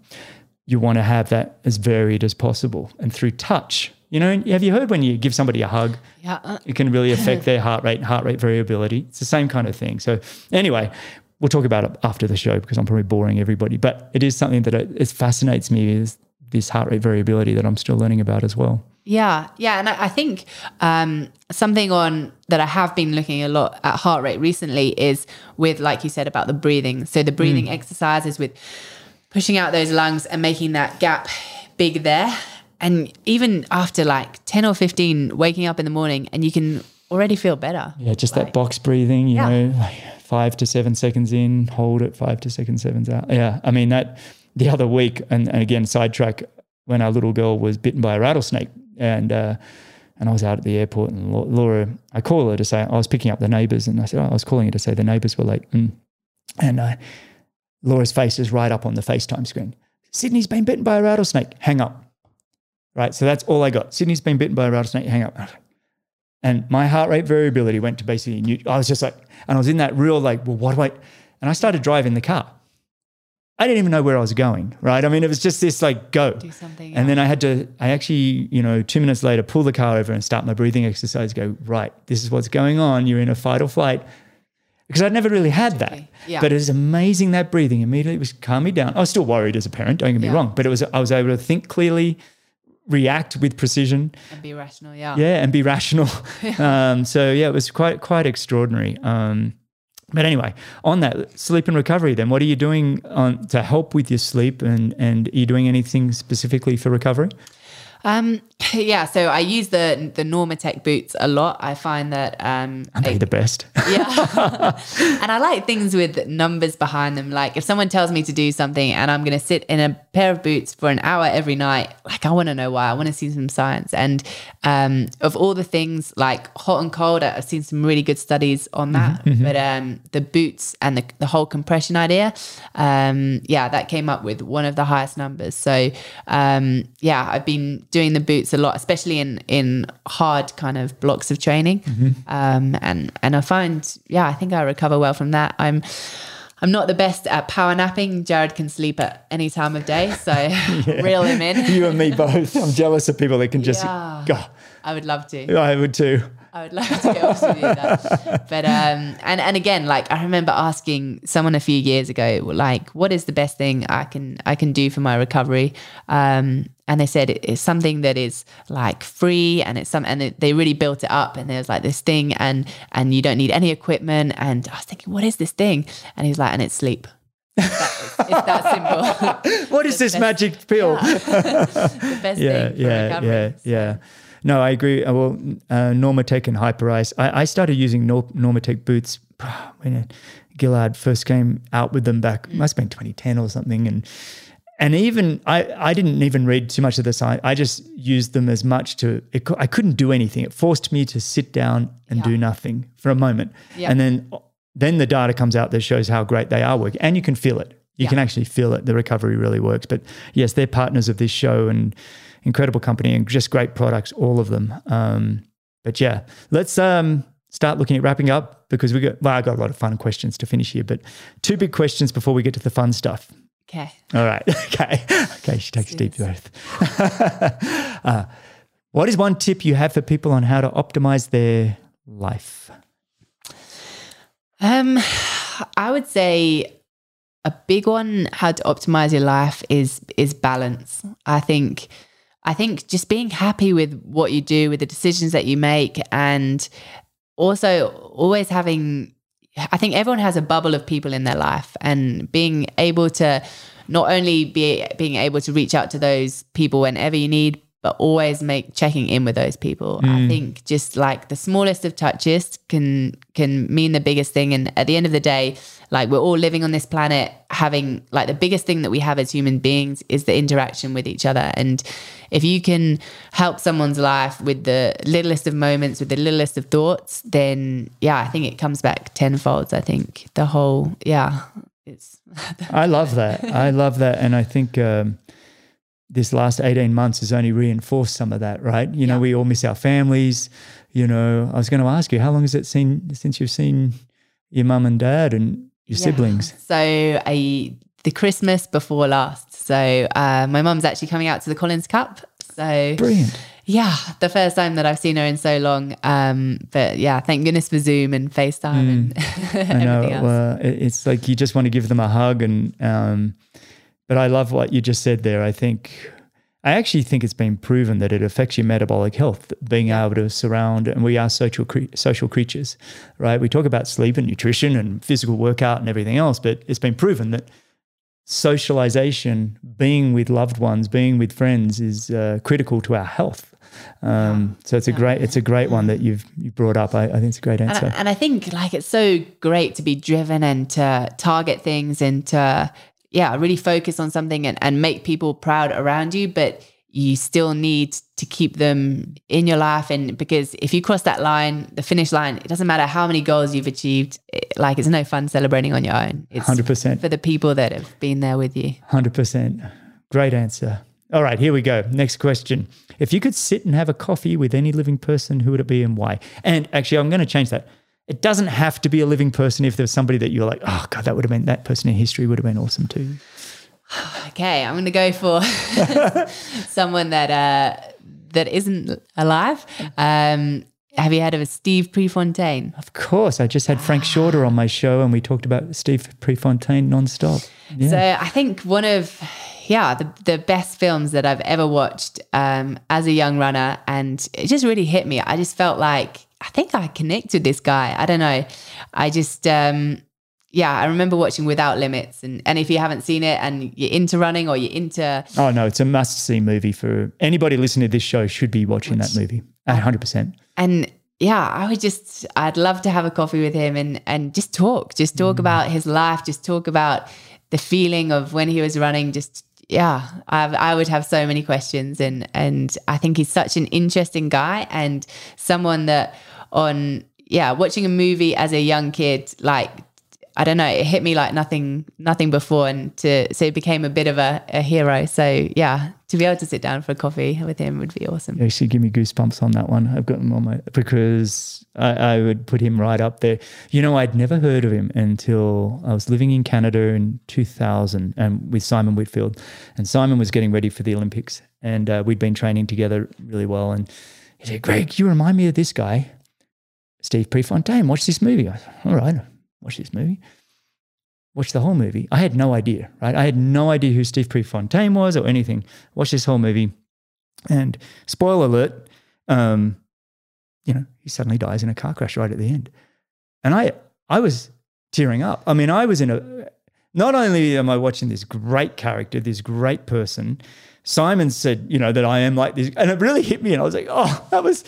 you want to have that as varied as possible. And through touch, you know, have you heard when you give somebody a hug, yeah. it can really affect [laughs] their heart rate, heart rate variability. It's the same kind of thing. So anyway, we'll talk about it after the show because I'm probably boring everybody. But it is something that it, it fascinates me is this heart rate variability that I'm still learning about as well. Yeah, yeah, and I, I think um, something on that I have been looking a lot at heart rate recently is with, like you said, about the breathing. So the breathing mm. exercises with pushing out those lungs and making that gap big there. And even after like ten or fifteen, waking up in the morning, and you can already feel better. Yeah, just like, that box breathing. You yeah. know, like five to seven seconds in, hold it, five to seven seconds out. Yeah, I mean that. The other week, and, and again, sidetrack when our little girl was bitten by a rattlesnake and uh, and I was out at the airport, and Laura, I called her to say I was picking up the neighbours, and I said oh, I was calling her to say the neighbours were late, and and uh, Laura's face is right up on the FaceTime screen. Sydney's been bitten by a rattlesnake. Hang up. Right, so that's all I got. Sydney's been bitten by a rattlesnake. Hang up. [laughs] And my heart rate variability went to basically. I was just like, and I was in that real like, well, what do I? And I started driving the car. I didn't even know where I was going, right? I mean, it was just this like go. Do something. And then I had to, I actually, you know, two minutes later, pull the car over and start my breathing exercise, go, right, this is what's going on. You're in a fight or flight. Because I'd never really had that. Yeah. But it was amazing that breathing immediately was calm me down. I was still worried as a parent, don't get me Yeah. wrong, but it was I was able to think clearly, react with precision, and be rational. Yeah. yeah, and be rational. [laughs] um, so yeah, it was quite quite extraordinary. Um, but anyway, on that sleep and recovery, then what are you doing on to help with your sleep, and and are you doing anything specifically for recovery? Um, [laughs] yeah. So I use the the Normatec boots a lot. I find that um, Aren't they the best? yeah. [laughs] [laughs] and I like things with numbers behind them. Like if someone tells me to do something and I'm going to sit in a pair of boots for an hour every night, like I want to know why. I want to see some science. And um, of all the things like hot and cold, I've seen some really good studies on that. But um, the boots and the, the whole compression idea, um, yeah, that came up with one of the highest numbers. So um, yeah, I've been doing the boots a lot, especially in in hard kind of blocks of training. Um, and and I find, yeah, I think I recover well from that. I'm I'm not the best at power napping. Jaryd can sleep at any time of day, so [laughs] [laughs] reel him in. you and me both. I'm jealous of people that can just Yeah. go. I would love to. I would too. I would love to get able to do that. But um and and again, like I remember asking someone a few years ago, like, what is the best thing I can I can do for my recovery? Um and they said it's something that is like free and it's some and it, they really built it up and there's like this thing and and you don't need any equipment and I was thinking what is this thing and he's like and it's sleep it's that, it's that simple What is this best- magic pill? [laughs] the best yeah, thing for yeah, recovery yeah, yeah. No, I agree. Uh, Well, uh, Normatec and Hyperice. I, I started using Nor- Normatec boots [sighs] when Gilad first came out with them back. Must have been 2010 or something, and and even I, I didn't even read too much of the science. I just used them as much to. It, I couldn't do anything. It forced me to sit down and do nothing for a moment, Yeah. and then then the data comes out that shows how great they are working, and you can feel it. You Yeah. can actually feel it. The recovery really works. But yes, they're partners of this show and incredible company and just great products, all of them. Um, but yeah, let's um, start looking at wrapping up because we got well, I got a lot of fun questions to finish here. But two big questions before we get to the fun stuff. okay All right. [laughs] Okay. Okay. She takes a deep breath. [laughs] uh, what is one tip you have for people on how to optimize their life? Um, I would say a big one how to optimize your life is is balance. I think I think just being happy with what you do, with the decisions that you make, and also always having. I think everyone has a bubble of people in their life, and being able to not only be being able to reach out to those people whenever you need, but always make checking in with those people. I think just like the smallest of touches can can mean the biggest thing. And at the end of the day, like we're all living on this planet, having like the biggest thing that we have as human beings is the interaction with each other. And if you can help someone's life with the littlest of moments, with the littlest of thoughts, then yeah, I think it comes back tenfold. I think the whole yeah, it's I love that. I love that. And I think um, this last 18 months has only reinforced some of that, right? You know, we all miss our families. You know, I was going to ask you, how long has it seen since you've seen your mum and dad and your Yeah. siblings? [laughs] So I the Christmas before last. So uh, my mum's actually coming out to the Collins Cup. So Brilliant. yeah, the first time that I've seen her in so long. Um, but yeah, thank goodness for Zoom and FaceTime and [laughs] I know. Well, it's like you just want to give them a hug, and um, but I love what you just said there. I think I actually think it's been proven that it affects your metabolic health. Being able to surround, and we are social cre- social creatures, right? We talk about sleep and nutrition and physical workout and everything else, but it's been proven that socialization, being with loved ones, being with friends, is uh, critical to our health. Um, so it's a great it's a great one that you've you brought up. I, I think it's a great and answer. I, and I think like it's so great to be driven and to target things and to yeah really focus on something and, and make people proud around you but you still need to keep them in your life and because if you cross that line the finish line it doesn't matter how many goals you've achieved it, like it's no fun celebrating on your own it's 100%. for the people that have been there with you Hundred percent. Great answer. All right, here we go. Next question. If you could sit and have a coffee with any living person, who would it be and why? And actually, I'm going to change that. It doesn't have to be a living person if there's somebody that you're like, oh, God, that would have been, that person in history would have been awesome too. [sighs] Okay, I'm going to go for [laughs] someone that uh, that isn't alive. Um, have you heard of a Steve Prefontaine? Of course. I just had Frank Shorter on my show and we talked about Steve Prefontaine nonstop. Yeah. So I think one of yeah the the best films that I've ever watched um, as a young runner, and it just really hit me. I just felt like I think I connected with this guy. I don't know. I just um, yeah, I remember watching Without Limits, and and if you haven't seen it and you're into running or you're into oh no, it's a must see movie for anybody listening to this show should be watching that movie. hundred percent. And yeah, I would just I'd love to have a coffee with him and and just talk, just talk mm. about his life, just talk about the feeling of when he was running, just yeah, I, I would have so many questions, and and I think he's such an interesting guy and someone that on yeah, watching a movie as a young kid, like I don't know, it hit me like nothing, nothing before, and to so it became a bit of a, a hero. So yeah, to be able to sit down for a coffee with him would be awesome. You actually give me goosebumps on that one. I've got them on my because I, I, would put him right up there. You know, I'd never heard of him until I was living in Canada in 2000 and with Simon Whitfield, and Simon was getting ready for the Olympics, and uh, we'd been training together really well. And he said, "Greg, you remind me of this guy, Steve Prefontaine. Watch this movie." I said, "All right." watch this movie. Watch the whole movie. I had no idea, right? I had no idea who Steve Prefontaine was or anything. Watch this whole movie. And spoiler alert, um, you know, he suddenly dies in a car crash right at the end. And I I was tearing up. I mean, I was in a not only am I watching this great character, this great person, Simon said, you know, that I am like this. And it really hit me. And I was like, oh, that was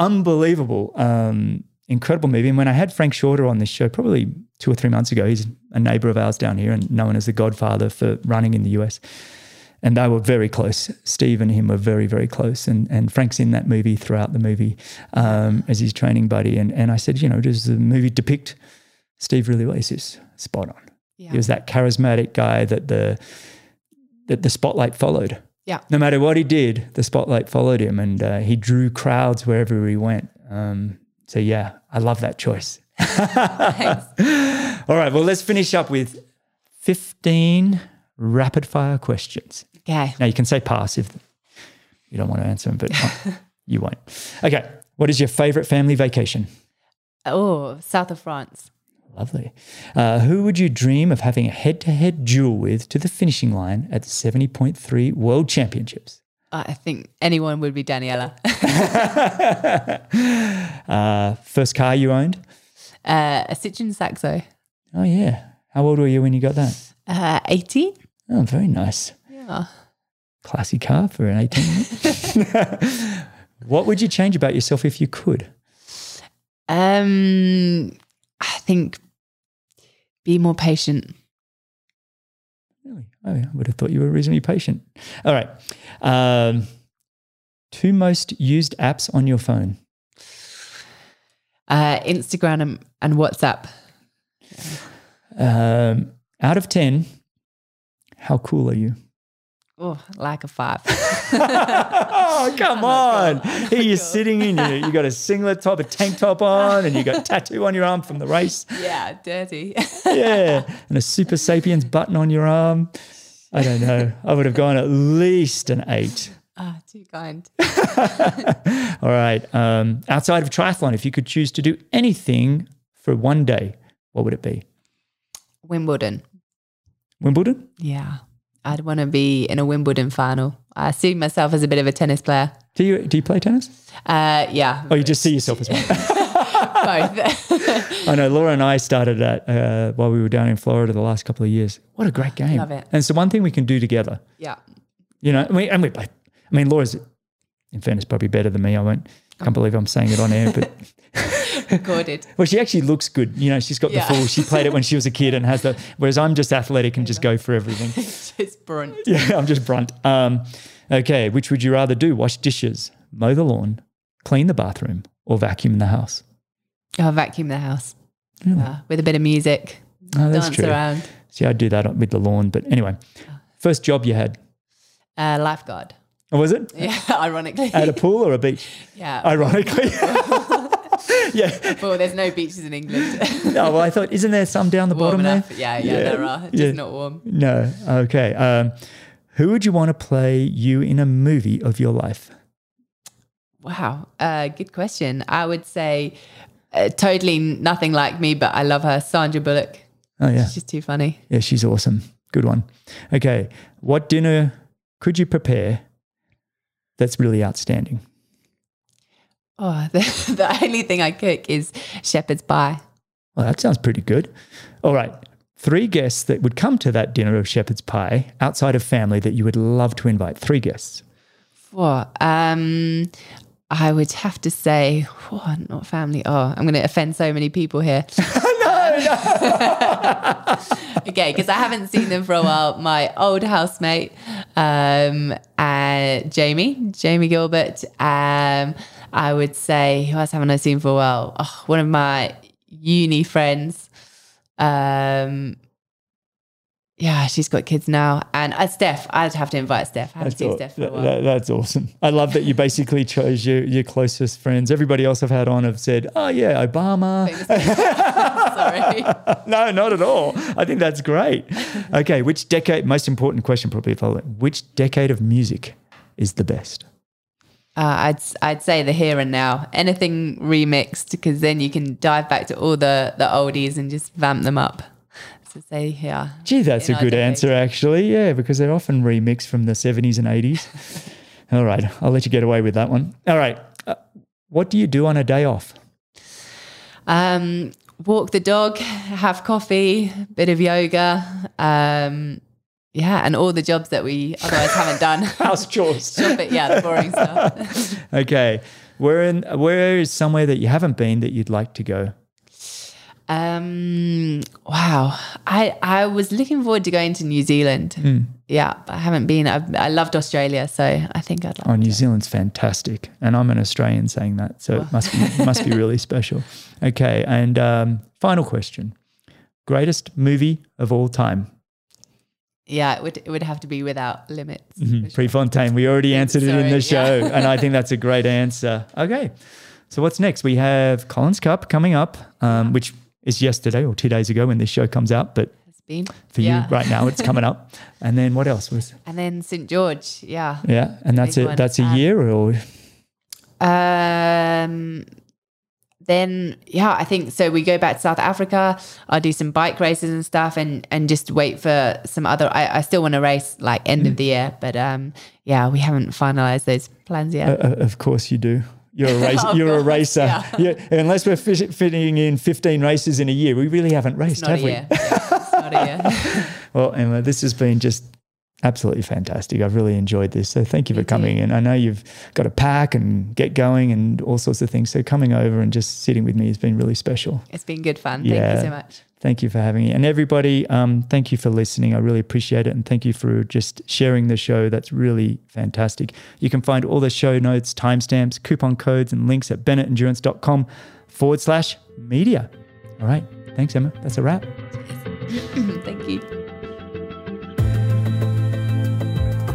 unbelievable. Um, incredible movie. And when I had Frank Shorter on this show, probably two or three months ago, he's a neighbor of ours down here and known as the godfather for running in the US. And they were very close. Steve and him were very, very close. And and Frank's in that movie throughout the movie um, as his training buddy. And and I said, you know, does the movie depict Steve really well? He says, spot on. Yeah. He was that charismatic guy that the that the spotlight followed. Yeah. No matter what he did, the spotlight followed him, and uh, he drew crowds wherever he went. Um, so yeah, I love that choice. [laughs] All right, well, let's finish up with 15 rapid fire questions. Okay. Now you can say pass if you don't want to answer them, but [laughs] you won't. Okay. What is your favorite family vacation? Oh, south of France. Lovely. Uh, who would you dream of having a head to head duel with to the finishing line at the 70.3 World Championships? I think anyone would be Daniela. [laughs] [laughs] uh, first car you owned? Uh, a Citroen Saxo. Oh, yeah. How old were you when you got that? Uh, 18. Oh, very nice. Yeah. Classy car for an 18. [laughs] what would you change about yourself if you could? Um, I think be more patient. Really? Oh, I would have thought you were reasonably patient. All right. Um, two most used apps on your phone? Uh, Instagram and, and WhatsApp. Um, out of 10, how cool are you? Oh, like a five. oh, [laughs] come on. Here you're sitting in, you, you got a singlet top, a tank top on, and you got tattoo on your arm from the race. Yeah, dirty. [laughs] yeah, and a Supersapiens button on your arm. I don't know. I would have gone at least an eight. Ah, too kind. [laughs] All right. Um, outside of triathlon, if you could choose to do anything for one day, what would it be? Wimbledon. Wimbledon? Yeah. I'd want to be in a Wimbledon final. I see myself as a bit of a tennis player. Do you do you play tennis? Uh, yeah. Oh, you just see yourself as one. [laughs] Both. [laughs] I know. Laura and I started that uh, while we were down in Florida the last couple of years. What a great game! Love it. And it's the one thing we can do together. Yeah. You know, and we, and we play. I mean, Laura's, in fairness, probably better than me. I won't. Can't believe I'm saying it on air, but [laughs] [laughs] recorded. well, she actually looks good. You know, she's got yeah. the full. She played it when she was a kid and has the. Whereas I'm just athletic and just go for everything. [laughs] just brunt. [laughs] Yeah, I'm just brunt. Um, okay, which would you rather do? Wash dishes, mow the lawn, clean the bathroom, or vacuum the house? Oh, vacuum the house. Really? Uh, with a bit of music. Oh, that's dance true. around. See, I'd do that with the lawn, but anyway, first job you had. Uh, lifeguard. Oh, was it? Yeah, ironically. At a pool or a beach? Yeah. Ironically. [laughs] yeah. Well, there's no beaches in England. [laughs] Oh, well, I thought, isn't there some down the warm bottom enough. there? Yeah, yeah, Yeah, there are. Just yeah. not warm. No. Okay. Um, who would you want to play you in a movie of your life? Wow, uh, good question. I would say uh, totally nothing like me, but I love her, Sandra Bullock. Oh, yeah. She's just too funny. Yeah, she's awesome. Good one. Okay. What dinner could you prepare that's really outstanding? Oh, [laughs] the, the only thing I cook is shepherd's pie. Well, that sounds pretty good. All right. Three guests that would come to that dinner of shepherd's pie outside of family that you would love to invite. Three guests. What? Um, I would have to say, oh, not family. Oh, I'm going to offend so many people here. [laughs] [laughs] okay, because I haven't seen them for a while. My old housemate, um, and Jamie, Jamie Gilbert. Um, I would say, who else haven't I seen for a while? Oh, one of my uni friends. Um, yeah, she's got kids now. And uh, Steph, I'd have to invite Steph. I haven't seen Steph for a while. that- that's awesome. I love that you basically chose your, your closest friends. Everybody else I've had on have said, oh, yeah, Obama. [laughs] Sorry. [laughs] no, not at all. I think that's great. Okay, which decade, most important question probably, if I- which decade of music is the best? Uh, I'd I'd say the here and now. Anything remixed because then you can dive back to all the the oldies and just vamp them up. So say yeah. Gee, that's a good answer, actually. Yeah, because they're often remixed from the 70s and 80s. [laughs] All right, I'll let you get away with that one. All right, uh, what do you do on a day off? Um, walk the dog, have coffee, bit of yoga. Um, yeah, and all the jobs that we otherwise haven't done. [laughs] House chores. [laughs] It, yeah, the boring stuff. [laughs] okay, where in where is somewhere that you haven't been that you'd like to go? Um, wow, I I was looking forward to going to New Zealand. Hmm. Yeah, but I haven't been. I've, I loved Australia, so I think I'd like. Oh, New Zealand's fantastic, and I'm an Australian saying that, so it must be must be really special. Okay, and um, final question: greatest movie of all time? Yeah, it would it would have to be without limits. Mhm, sure. Prefontaine. We already answered it in the show, yeah. and I think that's a great answer. Okay, so what's next? We have Collins Cup coming up, um, which is yesterday or two days ago when this show comes out, but for Yeah. you right now, it's coming up. [laughs] And then what else was? And then St George, yeah. Yeah, and that's a that's a Um, year or Um, then yeah, I think so. We go back to South Africa. I'll do some bike races and stuff, and and just wait for some other. I, I still want to race like end Mm. of the year, but um, yeah, we haven't finalized those plans yet. Uh, uh, of course you do. You're a [laughs] race, Oh, You're a racer. yeah. [laughs] Yeah, unless we're fit, fitting in 15 races in a year, we really haven't raced, it's not a have we? Yeah, it's not a year. [laughs] Well, Emma, this has been just absolutely fantastic. I've really enjoyed this. So thank you for coming And I know you've got to pack and get going and all sorts of things. So coming over and just sitting with me has been really special. it's been good fun. Thank Yeah. you so much. Thank you for having me. And everybody, um, thank you for listening. I really appreciate it. And thank you for just sharing the show. That's really fantastic. You can find all the show notes, timestamps, coupon codes, and links at bennettendurance.com forward slash media. All right. Thanks, Emma. That's a wrap. [laughs] Thank you.